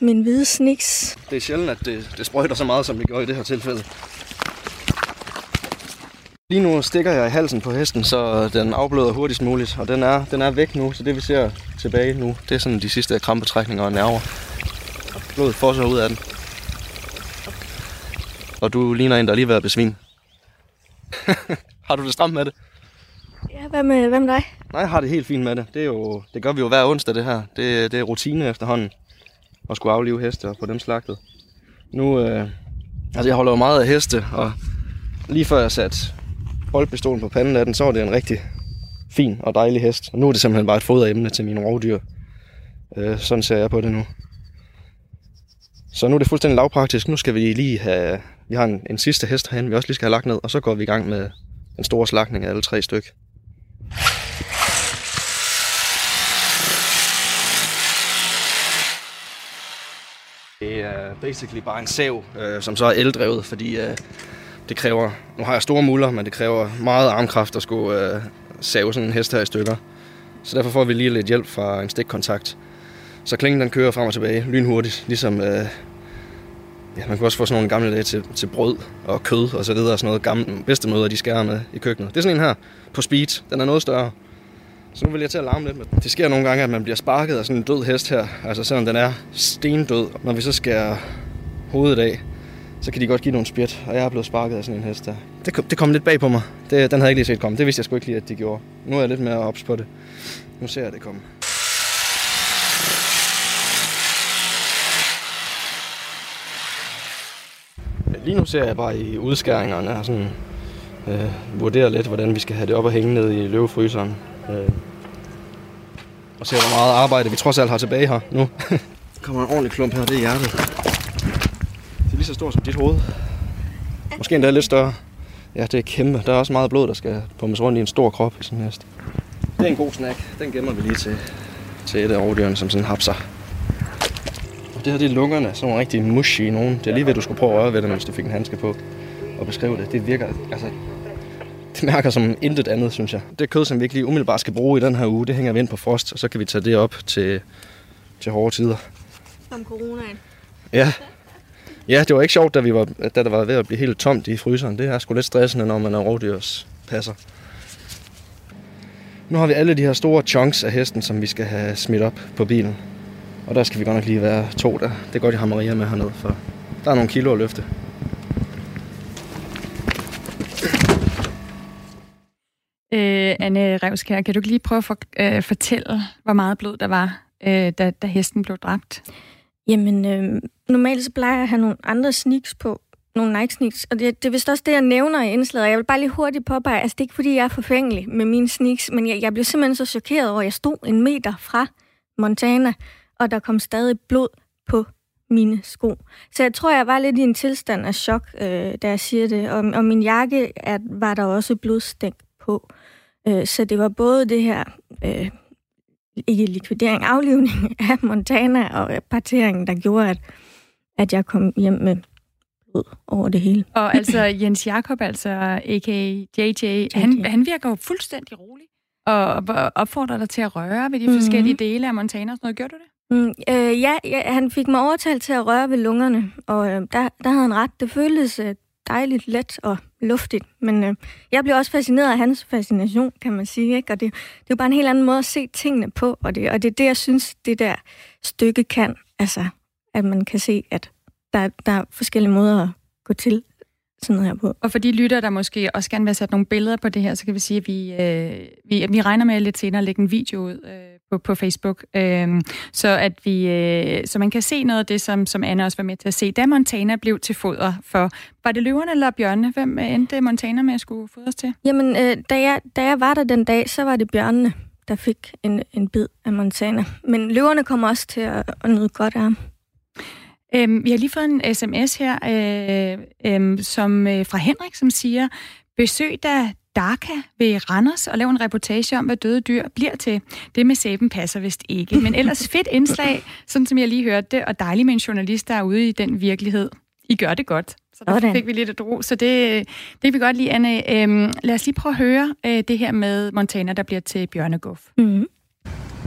N: min hvide sniks.
E: Det er sjældent, at det, det sprøjter så meget, som det gør i det her tilfælde. Lige nu stikker jeg i halsen på hesten, så den afbløder hurtigst muligt, og den er, den er væk nu, så det vi ser tilbage nu, det er sådan de sidste krampetrækninger og nerver. Blodet fosser ud af den. Og du ligner en, der lige været besvin. har du det stramt med det?
N: Ja, hvad med, hvad med dig?
E: Nej, jeg har det helt fint med det. Det, er jo, det gør vi jo hver onsdag, det her. Det, det er rutine efterhånden at skulle aflive heste og få dem slagtet. Nu, øh, altså jeg holder jo meget af heste, og lige før jeg satte boldpistolen på panden af den, så var det en rigtig fin og dejlig hest. Og nu er det simpelthen bare et foderemne til mine rovdyr. Øh, sådan ser jeg på det nu. Så nu er det fuldstændig lavpraktisk. Nu skal vi lige have... Vi har en, en sidste hest herhen, vi også lige skal have lagt ned, og så går vi i gang med en stor slagning af alle tre styk. Det er basically bare en sav, øh, som så er eldrevet, fordi øh, det kræver, nu har jeg store muller, men det kræver meget armkraft at skulle øh, save sådan en hest her i stykker. Så derfor får vi lige lidt hjælp fra en stikkontakt. Så klingen den kører frem og tilbage lynhurtigt, ligesom øh, ja, man kan også få sådan nogle gamle dage til, til brød og kød og så videre, sådan noget gamle bedstemøder, de skærer med i køkkenet. Det er sådan en her på speed, den er noget større. Så nu vil jeg til at larme lidt med den. Det sker nogle gange, at man bliver sparket af sådan en død hest her, altså selvom den er stendød. Når vi så skærer hovedet af, så kan de godt give nogle spjæt, og jeg er blevet sparket af sådan en hest der. Det kom, det kom lidt bag på mig. Det, den havde jeg ikke lige set komme. Det vidste jeg sgu ikke lige, at de gjorde. Nu er jeg lidt mere ops på det. Nu ser jeg det komme. Lige nu ser jeg bare i udskæringerne og sådan, øh, vurderer lidt, hvordan vi skal have det op og hænge ned i løvefryseren. Øh, og se, hvor meget arbejde vi trods alt har tilbage her nu. der kommer en ordentlig klump her, det er hjertet. Så stort som dit hoved. Måske endda lidt større. Ja, det er kæmpe. Der er også meget blod, der skal pummes rundt i en stor krop i sådan en hest. Det er en god snack. Den gemmer vi lige til, til et af overdyrene, som sådan hapser. Og det her, det er lungerne. Sådan nogle rigtig mushy nogen. Det er lige ved, du skulle prøve at røre ved det, mens du fik en handske på. Og beskrive det. Det virker, altså, det mærker som intet andet, synes jeg. Det kød, som vi ikke lige umiddelbart skal bruge i den her uge, det hænger vi ind på frost, og så kan vi tage det op til, til hårde tider.
N: Som coronaen.
E: Ja. Ja, det var ikke sjovt, da, vi var, da der var ved at blive helt tomt i fryseren. Det er sgu lidt stressende, når man er rovdyrspasser. Nu har vi alle de her store chunks af hesten, som vi skal have smidt op på bilen. Og der skal vi godt nok lige være to der. Det er godt, jeg har Maria med hernede, for der er nogle kilo at løfte.
B: Øh, Anne Revskær, kan du lige prøve at for, øh, fortælle, hvor meget blod der var, øh, da, da hesten blev dræbt?
N: Jamen, øh, normalt så plejer jeg at have nogle andre sneaks på, nogle Nike sneaks, og det, det er vist også det, jeg nævner i indslaget. Jeg vil bare lige hurtigt påpege, altså det er ikke fordi, jeg er forfængelig med mine sneaks, men jeg, jeg blev simpelthen så chokeret over, at jeg stod en meter fra Montana, og der kom stadig blod på mine sko. Så jeg tror, jeg var lidt i en tilstand af chok, øh, da jeg siger det. Og, og min jakke er, var der også blodstænk på. Øh, så det var både det her, øh, ikke likvidering, aflivning af Montana og parteringen, der gjorde, at, at jeg kom hjem med blod over det hele.
B: Og altså Jens Jakob, altså a.k.a. JJ, han, han virker jo fuldstændig rolig og opfordrer dig til at røre ved de mm-hmm. forskellige dele af Montana og sådan noget. Gjorde du det?
N: Mm, øh, ja, ja, han fik mig overtalt til at røre ved lungerne, og øh, der, der havde han ret. Det føltes, øh, dejligt let og luftigt. Men øh, jeg blev også fascineret af hans fascination, kan man sige. Ikke? Og det, det er jo bare en helt anden måde at se tingene på, og det, og det er det, jeg synes, det der stykke kan. Altså, at man kan se, at der, der er forskellige måder at gå til sådan noget her på.
B: Og for de lytter, der måske også gerne vil sætte nogle billeder på det her, så kan vi sige, at vi, øh, vi, vi regner med lidt senere at lægge en video ud øh, på, på Facebook, øh, så at vi, øh, så man kan se noget af det, som, som Anna også var med til at se. Da Montana blev til foder for, var det løverne eller bjørnene? Hvem endte Montana med at skulle fodres til?
N: Jamen, øh, da, jeg, da jeg var der den dag, så var det bjørnene, der fik en, en bid af Montana. Men løverne kommer også til at, at nyde godt af ham.
B: Øhm, vi har lige fået en sms her øh, øh, som, øh, fra Henrik, som siger, besøg da Darka ved Randers og lav en reportage om, hvad døde dyr bliver til. Det med sæben passer vist ikke. Men ellers fedt indslag, sådan som jeg lige hørte det, og dejligt med en journalist, der er ude i den virkelighed. I gør det godt. Så der Sådan. fik vi lidt et ro. Så det, det kan vi godt lide, Anne. Øhm, lad os lige prøve at høre øh, det her med Montana, der bliver til bjørneguff.
N: Mm-hmm.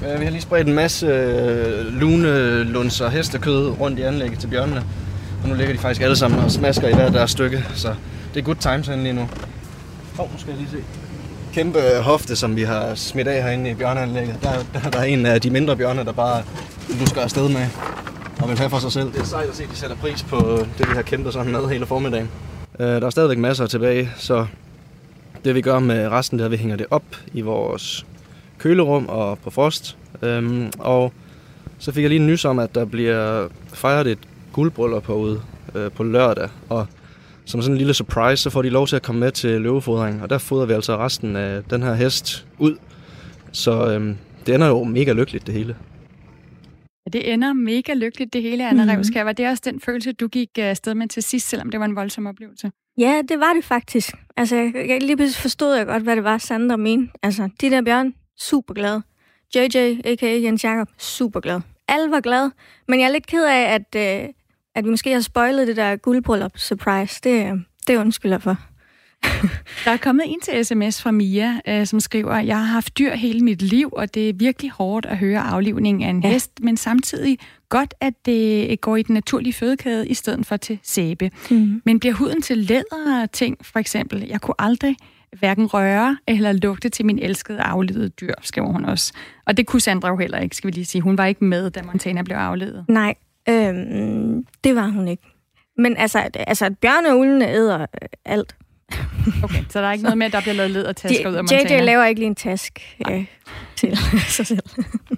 E: Ja, vi har lige spredt en masse øh, lune, luns og hestekød rundt i anlægget til bjørnene. Og nu ligger de faktisk alle sammen og smasker i hver deres stykke, så det er good times lige nu. Åh, oh, nu skal jeg lige se. Kæmpe hofte, som vi har smidt af herinde i bjørneanlægget. Der, der, der er en af de mindre bjørne, der bare lusker afsted med og vil have for sig selv. Det er sejt at se, at de sætter pris på det, vi har kæmpet sådan med hele formiddagen. Øh, der er stadigvæk masser tilbage, så det vi gør med resten, det er, at vi hænger det op i vores kølerum og på frost. Øhm, og så fik jeg lige en nys om, at der bliver fejret et guldbryllup herude øh, på lørdag. Og som sådan en lille surprise, så får de lov til at komme med til løvefodring. Og der fodrer vi altså resten af den her hest ud. Så øhm, det ender jo mega lykkeligt, det hele.
B: Ja, det ender mega lykkeligt, det hele, Anna mm-hmm. Revskær. Var det også den følelse, du gik øh, afsted med til sidst, selvom det var en voldsom oplevelse?
N: Ja, det var det faktisk. Altså, jeg, jeg lige pludselig forstod jeg godt, hvad det var, Sandra mente. Altså, de der bjørn, super glad. JJ, a.k.a. Jens Jakob, super glad. Alle var glade, men jeg er lidt ked af, at, øh, at vi måske har spoilet det der guldbryllup surprise. Det, det undskylder for.
B: Der er kommet en til sms fra Mia, øh, som skriver, jeg har haft dyr hele mit liv, og det er virkelig hårdt at høre aflivningen af en ja. hest, men samtidig godt, at det går i den naturlige fødekæde i stedet for til sæbe. Mm. Men bliver huden til læder ting, for eksempel? Jeg kunne aldrig hverken røre eller lugte til min elskede afledede dyr, skriver hun også. Og det kunne Sandra jo heller ikke, skal vi lige sige. Hun var ikke med, da Montana blev afledet.
N: Nej, øhm, det var hun ikke. Men altså, altså bjørneulene æder alt.
B: Okay, så der er ikke noget med, at der bliver lavet ledertasker ud af Montana?
N: JJ laver ikke lige en task øh, til sig selv.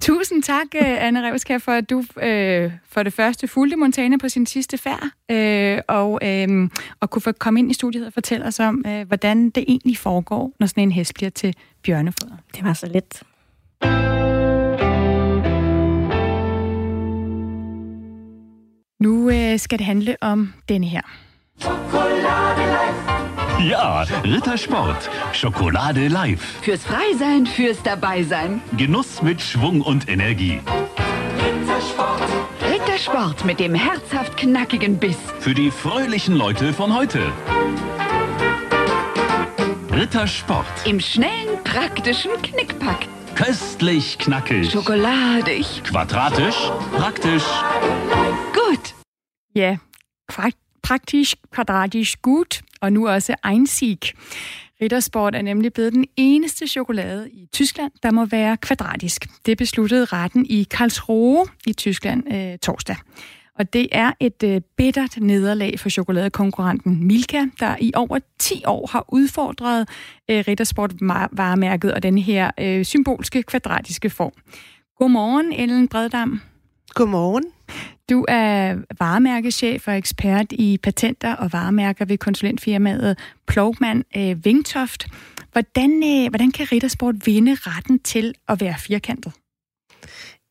B: Tusind tak, øh, Anne Revskær, for at du øh, for det første fulgte Montana på sin sidste færd, øh, og, øh, og kunne få komme ind i studiet og fortælle os om, øh, hvordan det egentlig foregår, når sådan en hest bliver til bjørnefoder.
N: Det var så let.
B: Nu øh, skal det handle om denne her.
O: Ja, Rittersport. Schokolade live.
P: Fürs Freisein, fürs Dabeisein.
O: Genuss mit Schwung und Energie.
P: Rittersport. Rittersport mit dem herzhaft knackigen Biss.
O: Für die fröhlichen Leute von heute. Rittersport.
P: Im schnellen, praktischen Knickpack.
O: Köstlich knackig.
P: Schokoladig.
O: Quadratisch. Praktisch.
B: Ja, praktisk, kvadratisk, gut og nu også Einzig. Rittersport er nemlig blevet den eneste chokolade i Tyskland, der må være kvadratisk. Det besluttede retten i Karlsruhe i Tyskland øh, torsdag. Og det er et øh, bittert nederlag for chokoladekonkurrenten Milka, der i over 10 år har udfordret øh, Rittersport-varemærket og den her øh, symbolske kvadratiske form. Godmorgen, Ellen Breddam.
Q: Godmorgen.
B: Du er varemærkeschef og ekspert i patenter og varemærker ved konsulentfirmaet Plogman øh, Vingtoft. Hvordan, øh, hvordan kan Rittersport vinde retten til at være firkantet?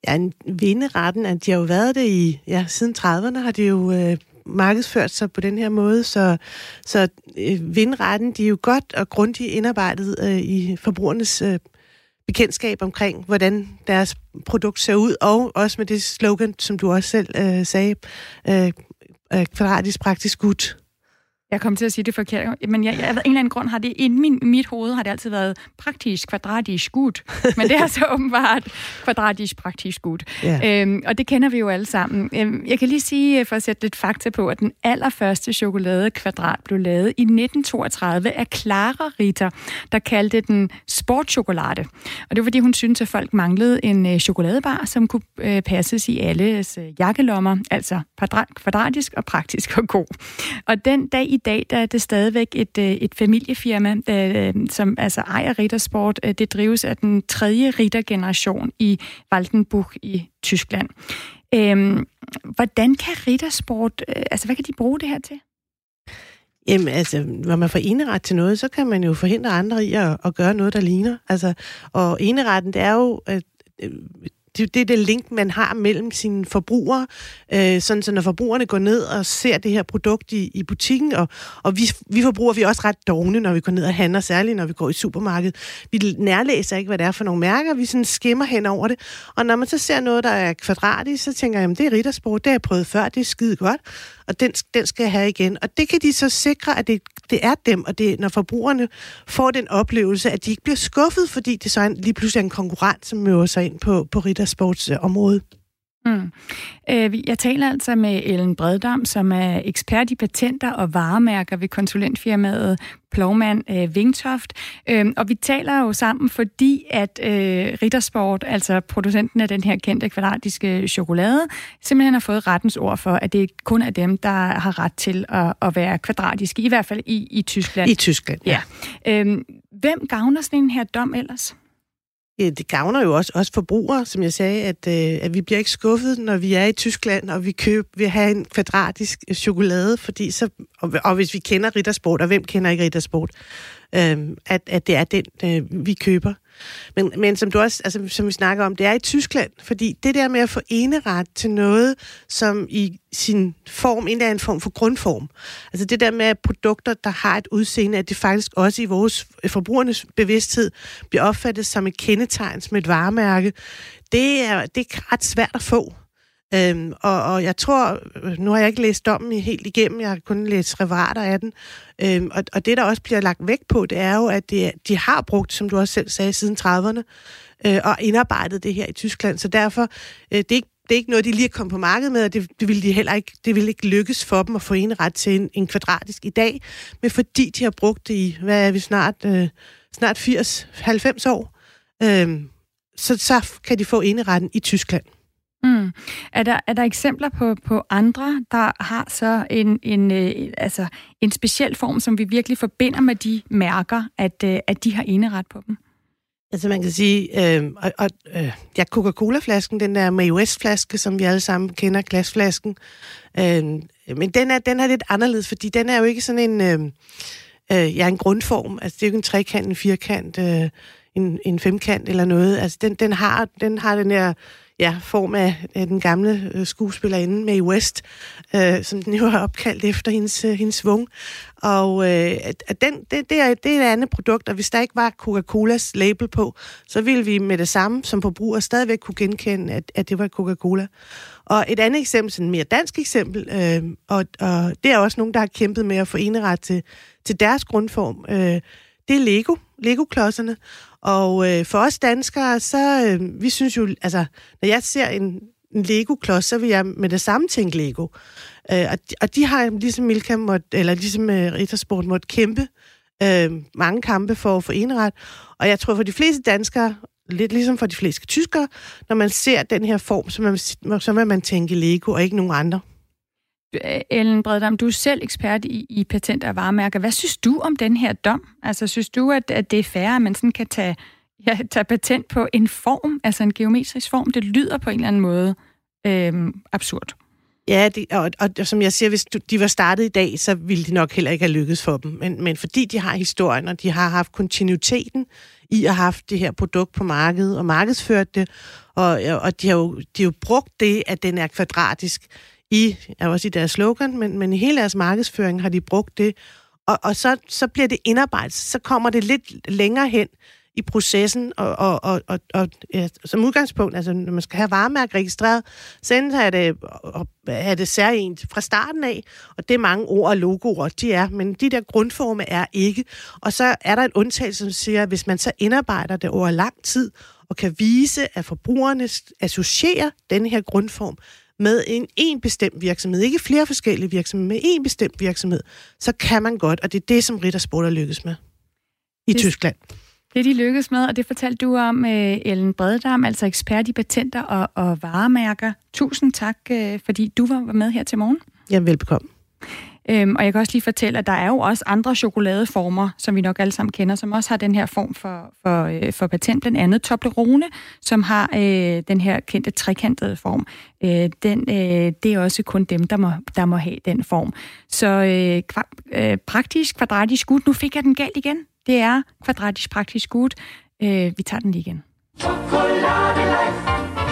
Q: Ja, vinde retten, at de har jo været det i, ja, siden 30'erne har de jo øh, markedsført sig på den her måde, så, så øh, vindretten, de er jo godt og grundigt indarbejdet øh, i forbrugernes øh, bekendtskab omkring, hvordan deres produkt ser ud, og også med det slogan, som du også selv øh, sagde, øh, øh, kvadratisk praktisk gut.
B: Jeg kom til at sige det forkert, men jeg, jeg, af en eller anden grund har det i min, mit hoved har det altid været praktisk, kvadratisk, gut. Men det er så åbenbart kvadratisk, praktisk, gut.
Q: Ja.
B: Øhm, og det kender vi jo alle sammen. Øhm, jeg kan lige sige, øh, for at sætte lidt fakta på, at den allerførste chokoladekvadrat blev lavet i 1932 af Clara Ritter, der kaldte den sportchokolade. Og det var fordi, hun syntes, at folk manglede en øh, chokoladebar, som kunne øh, passes i alles øh, jakkelommer, altså kvadrat, kvadratisk og praktisk og god. Og den dag i dag, der er det stadigvæk et, øh, et familiefirma, der, øh, som altså ejer Rittersport. Øh, det drives af den tredje Ritter-generation i Waldenbuch i Tyskland. Øhm, hvordan kan Rittersport, altså hvad kan de bruge det her til?
Q: Jamen, altså, når man får eneret til noget, så kan man jo forhindre andre i at, at gøre noget, der ligner. Altså, og eneretten, det er jo, at det, det er det link, man har mellem sine forbrugere, øh, sådan så når forbrugerne går ned og ser det her produkt i, i butikken, og, og vi, vi forbruger vi er også ret dogne, når vi går ned og handler, særligt når vi går i supermarkedet. Vi nærlæser ikke, hvad det er for nogle mærker, vi sådan skimmer hen over det, og når man så ser noget, der er kvadratisk, så tænker jeg, jamen det er riddersport, det har jeg prøvet før, det er skide godt, og den, den skal jeg have igen. Og det kan de så sikre, at det, det er dem, og det når forbrugerne får den oplevelse, at de ikke bliver skuffet, fordi det så er en, lige pludselig er en konkurrent, som møder sig ind på, på Rittersports område.
B: Mm. Øh, Jeg taler altså med Ellen Breddam, som er ekspert i patenter og varemærker ved konsulentfirmaet Plovmand øh, Vingtoft. Øh, og vi taler jo sammen, fordi at øh, Rittersport, altså producenten af den her kendte kvadratiske chokolade, simpelthen har fået rettens ord for, at det kun er dem, der har ret til at, at være kvadratiske, i hvert fald i, i Tyskland.
Q: I Tyskland, ja.
B: ja. Øh, hvem gavner sådan en her dom ellers?
Q: Øh, det gavner jo også også forbrugere, som jeg sagde, at, øh, at vi bliver ikke skuffet, når vi er i Tyskland, og vi køber, vil have en kvadratisk øh, chokolade, fordi så, og, og hvis vi kender Rittersport, og hvem kender ikke Rittersport, øh, at, at det er den, øh, vi køber. Men, men som du også, altså, som vi snakker om, det er i Tyskland, fordi det der med at få eneret til noget, som i sin form, en eller anden form for grundform, altså det der med at produkter, der har et udseende, at det faktisk også i vores forbrugernes bevidsthed bliver opfattet som et kendetegn, som et varemærke, det er, det er ret svært at få. Øhm, og, og jeg tror, nu har jeg ikke læst dommen helt igennem, jeg har kun læst referater af den, øhm, og, og det der også bliver lagt vægt på, det er jo, at det, de har brugt, som du også selv sagde, siden 30'erne, øh, og indarbejdet det her i Tyskland, så derfor, øh, det er ikke det er ikke noget, de lige er kommet på markedet med, og det, det vil de heller ikke, det vil ikke lykkes for dem at få en ret til en, en kvadratisk i dag, men fordi de har brugt det i, hvad er vi snart, øh, snart 80-90 år, øh, så, så kan de få eneretten i Tyskland.
B: Mm. Er, der, er der eksempler på, på andre, der har så en, en, øh, altså en speciel form, som vi virkelig forbinder med de mærker, at, øh, at de har eneret på dem?
Q: Altså man kan sige, øh, og, og, øh, ja, Coca-Cola-flasken, den der Mae West-flaske, som vi alle sammen kender, glasflasken, øh, men den er, den er lidt anderledes, fordi den er jo ikke sådan en, øh, øh, ja, en grundform. Altså det er jo ikke en trekant, en firkant, øh, en, en femkant eller noget. Altså den, den, har, den har den her ja, form af, af den gamle øh, skuespillerinde Mae West, øh, som den jo har opkaldt efter hendes, øh, hendes vung. Og øh, at, den, det, det, er, det er et andet produkt, og hvis der ikke var Coca-Colas label på, så ville vi med det samme som forbruger stadigvæk kunne genkende, at, at det var Coca-Cola. Og et andet eksempel, sådan et mere dansk eksempel, øh, og, og det er også nogen, der har kæmpet med at få eneret til, til deres grundform, øh, det er Lego, Lego-klodserne. Og øh, for os danskere, så øh, vi synes jo, altså, når jeg ser en, en Lego-klods, så vil jeg med det samme tænke Lego. Øh, og, de, og de har ligesom Milka måtte, eller ligesom øh, Rittersport måtte kæmpe øh, mange kampe for at få eneret. Og jeg tror for de fleste danskere, lidt ligesom for de fleste tyskere, når man ser den her form, så, man, så vil man tænke Lego og ikke nogen andre.
B: Øh, Ellen Breddam, du er selv ekspert i, i patent og varemærker. Hvad synes du om den her dom? Altså, synes du, at, at det er fair, at man sådan kan tage, ja, tage patent på en form, altså en geometrisk form? Det lyder på en eller anden måde øhm, absurd.
Q: Ja, det, og, og, og som jeg siger, hvis du, de var startet i dag, så ville de nok heller ikke have lykkedes for dem. Men, men fordi de har historien, og de har haft kontinuiteten i at have haft det her produkt på markedet og markedsført det, og, og de, har jo, de har jo brugt det, at den er kvadratisk i, er også i deres slogan, men, men i hele deres markedsføring har de brugt det. Og, og så, så bliver det indarbejdet, så kommer det lidt længere hen i processen, og, og, og, og, og ja, som udgangspunkt, altså når man skal have varemærke registreret, så er det, og, er det særligt fra starten af, og det er mange ord og logoer, de er, men de der grundforme er ikke. Og så er der en undtagelse, som siger, at hvis man så indarbejder det over lang tid, og kan vise, at forbrugerne associerer den her grundform med en en bestemt virksomhed, ikke flere forskellige virksomheder, med en bestemt virksomhed, så kan man godt, og det er det, som Rittersport er lykkes med i det, Tyskland.
B: Det de lykkes med, og det fortalte du om, uh, Ellen Brededam, altså ekspert i patenter og, og varemærker. Tusind tak, uh, fordi du var med her til morgen.
Q: Ja, velbekomme.
B: Øhm, og jeg kan også lige fortælle, at der er jo også andre chokoladeformer, som vi nok alle sammen kender, som også har den her form for, for, øh, for patent, blandt andet Toblerone, som har øh, den her kendte trekantede form. Øh, den, øh, det er også kun dem, der må, der må have den form. Så øh, kva, øh, praktisk kvadratisk gut, nu fik jeg den galt igen. Det er kvadratisk praktisk gut. Øh, vi tager den lige igen.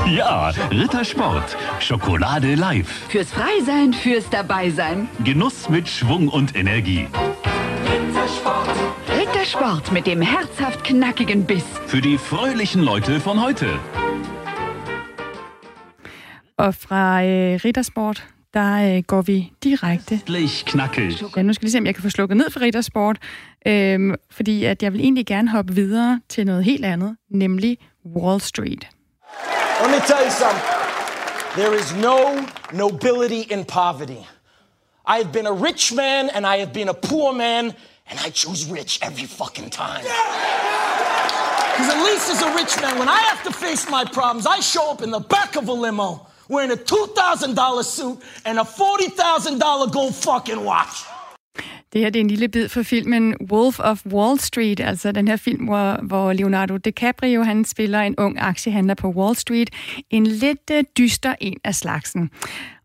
O: Ja, Rittersport. Schokolade live.
P: Fürs Freisein, fürs Dabeisein.
O: Genuss mit Schwung und Energie.
P: Rittersport. Rittersport mit dem herzhaft knackigen Biss.
O: Für die fröhlichen Leute von heute.
B: Og fra øh, Rittersport, der øh, går vi direkte...
O: Knackig.
B: Ja, nu skal jeg lige se, om jeg kan få slukket ned for Rittersport, øhm, fordi at jeg vil egentlig gerne hoppe videre til noget helt andet, nemlig Wall Street.
R: Let me tell you something. There is no nobility in poverty. I have been a rich man and I have been a poor man, and I choose rich every fucking time. Because at least as a rich man, when I have to face my problems, I show up in the back of a limo wearing a $2,000 suit and a $40,000 gold fucking watch.
B: Det her det er en lille bid fra filmen Wolf of Wall Street, altså den her film, hvor, hvor Leonardo DiCaprio han spiller en ung aktiehandler på Wall Street. En lidt uh, dyster en af slagsen.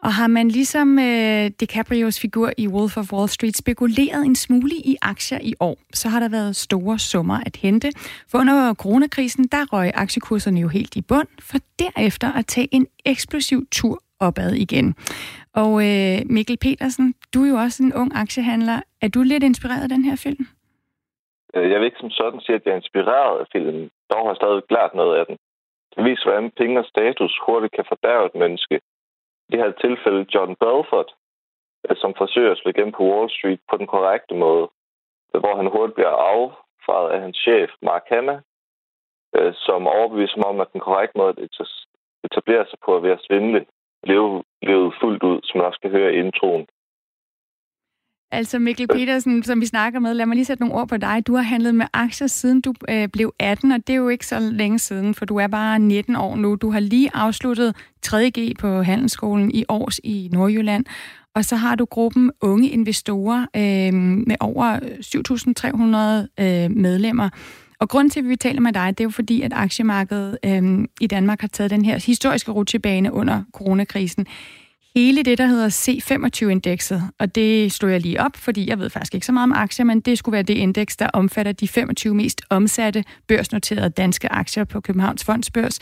B: Og har man ligesom uh, DiCaprios figur i Wolf of Wall Street spekuleret en smule i aktier i år, så har der været store summer at hente. For under coronakrisen, der røg aktiekurserne jo helt i bund, for derefter at tage en eksplosiv tur opad igen. Og øh, Mikkel Petersen, du er jo også en ung aktiehandler. Er du lidt inspireret af den her film?
S: Øh, jeg vil ikke som sådan sige, at jeg er inspireret af filmen. Dog har jeg stadig klart noget af den. Det viser, hvordan penge og status hurtigt kan fordærve et menneske. I det her tilfælde John Belfort, øh, som forsøger at slå igennem på Wall Street på den korrekte måde, øh, hvor han hurtigt bliver affaret af hans chef, Mark Hanna, som overbeviser mig om, at den korrekte måde at etablere sig på at ved at svindle leve, leve fuldt ud, som man også kan høre i introen.
B: Altså Mikkel Petersen, som vi snakker med, lad mig lige sætte nogle ord på dig. Du har handlet med aktier siden du øh, blev 18, og det er jo ikke så længe siden, for du er bare 19 år nu. Du har lige afsluttet 3.G på Handelsskolen i Års i Nordjylland, og så har du gruppen Unge Investorer øh, med over 7.300 øh, medlemmer. Og grunden til, at vi taler med dig, det er jo fordi, at aktiemarkedet øh, i Danmark har taget den her historiske rutsjebane under coronakrisen. Hele det, der hedder C25-indekset, og det stod jeg lige op, fordi jeg ved faktisk ikke så meget om aktier, men det skulle være det indeks, der omfatter de 25 mest omsatte børsnoterede danske aktier på Københavns Fondsbørs.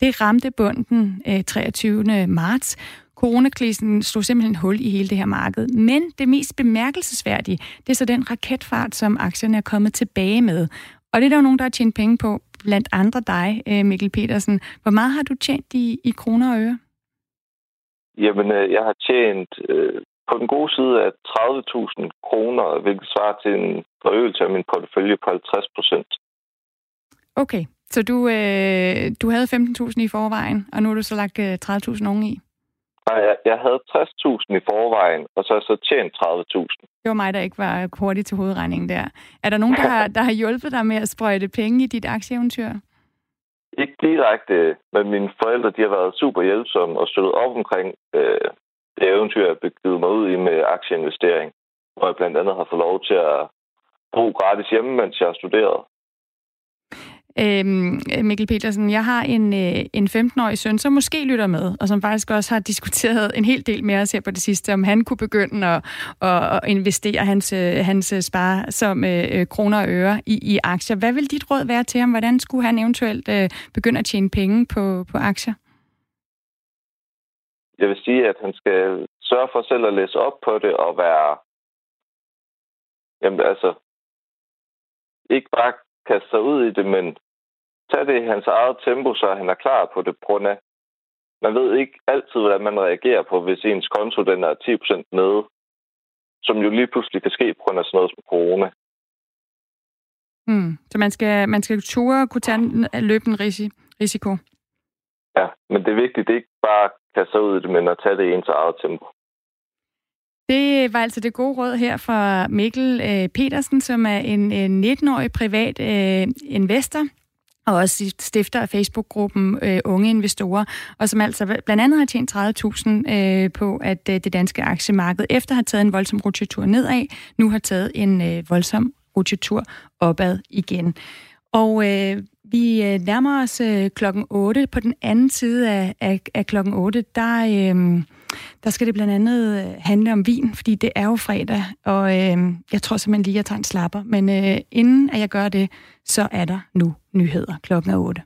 B: Det ramte bunden øh, 23. marts. Coronakrisen slog simpelthen hul i hele det her marked. Men det mest bemærkelsesværdige, det er så den raketfart, som aktierne er kommet tilbage med. Og det er der jo nogen, der har tjent penge på, blandt andre dig, øh, Mikkel Petersen. Hvor meget har du tjent i, i kroner og øre?
S: Jamen, øh, jeg har tjent øh, på den gode side af 30.000 kroner, hvilket svarer til en forøgelse af min portefølje på 50 procent.
B: Okay, så du, øh, du havde 15.000 i forvejen, og nu har du så lagt øh, 30.000 oveni?
S: Nej, jeg, jeg havde 60.000 i forvejen, og så har jeg så tjent 30.000.
B: Det var mig, der ikke var hurtig til hovedregningen der. Er der nogen, der har, der har hjulpet dig med at sprøjte penge i dit aktieeventyr?
S: Ikke direkte, men mine forældre de har været super hjælpsomme og støttet op omkring øh, det eventyr, jeg begivet mig ud i med aktieinvestering, hvor jeg blandt andet har fået lov til at bo gratis hjemme, mens jeg har studeret.
B: Øhm, Mikkel Petersen, jeg har en, øh, en 15-årig søn, som måske lytter med, og som faktisk også har diskuteret en hel del med os her på det sidste, om han kunne begynde at, at, at investere hans, øh, hans spare som øh, øh, kroner og øre i, i aktier. Hvad vil dit råd være til ham? Hvordan skulle han eventuelt øh, begynde at tjene penge på, på aktier?
S: Jeg vil sige, at han skal sørge for selv at læse op på det og være... Jamen altså, ikke bare kaste sig ud i det, men tag det i hans eget tempo, så han er klar på det, på grund af, man ved ikke altid, hvordan man reagerer på, hvis ens konto den er 10% nede, som jo lige pludselig kan ske på grund af sådan noget som corona.
B: Mm. Så man skal, man skal ture kunne tage en, løbe en risi, risiko.
S: Ja, men det er vigtigt, det er ikke bare at kaste sig ud i det, men at tage det i ens eget tempo.
B: Det var altså det gode råd her fra Mikkel øh, Petersen, som er en, en 19-årig privat øh, investor, og også stifter af Facebook-gruppen øh, Unge Investorer, og som altså blandt andet har tjent 30.000 øh, på, at øh, det danske aktiemarked, efter at have taget en voldsom rutsjetur nedad, nu har taget en øh, voldsom rutsjetur opad igen. Og øh, vi øh, nærmer os øh, klokken 8. På den anden side af, af, af klokken 8, der, øh, der skal det blandt andet øh, handle om vin, fordi det er jo fredag, og øh, jeg tror simpelthen lige, at jeg tager en slapper. Men øh, inden at jeg gør det, så er der nu nyheder klokken 8.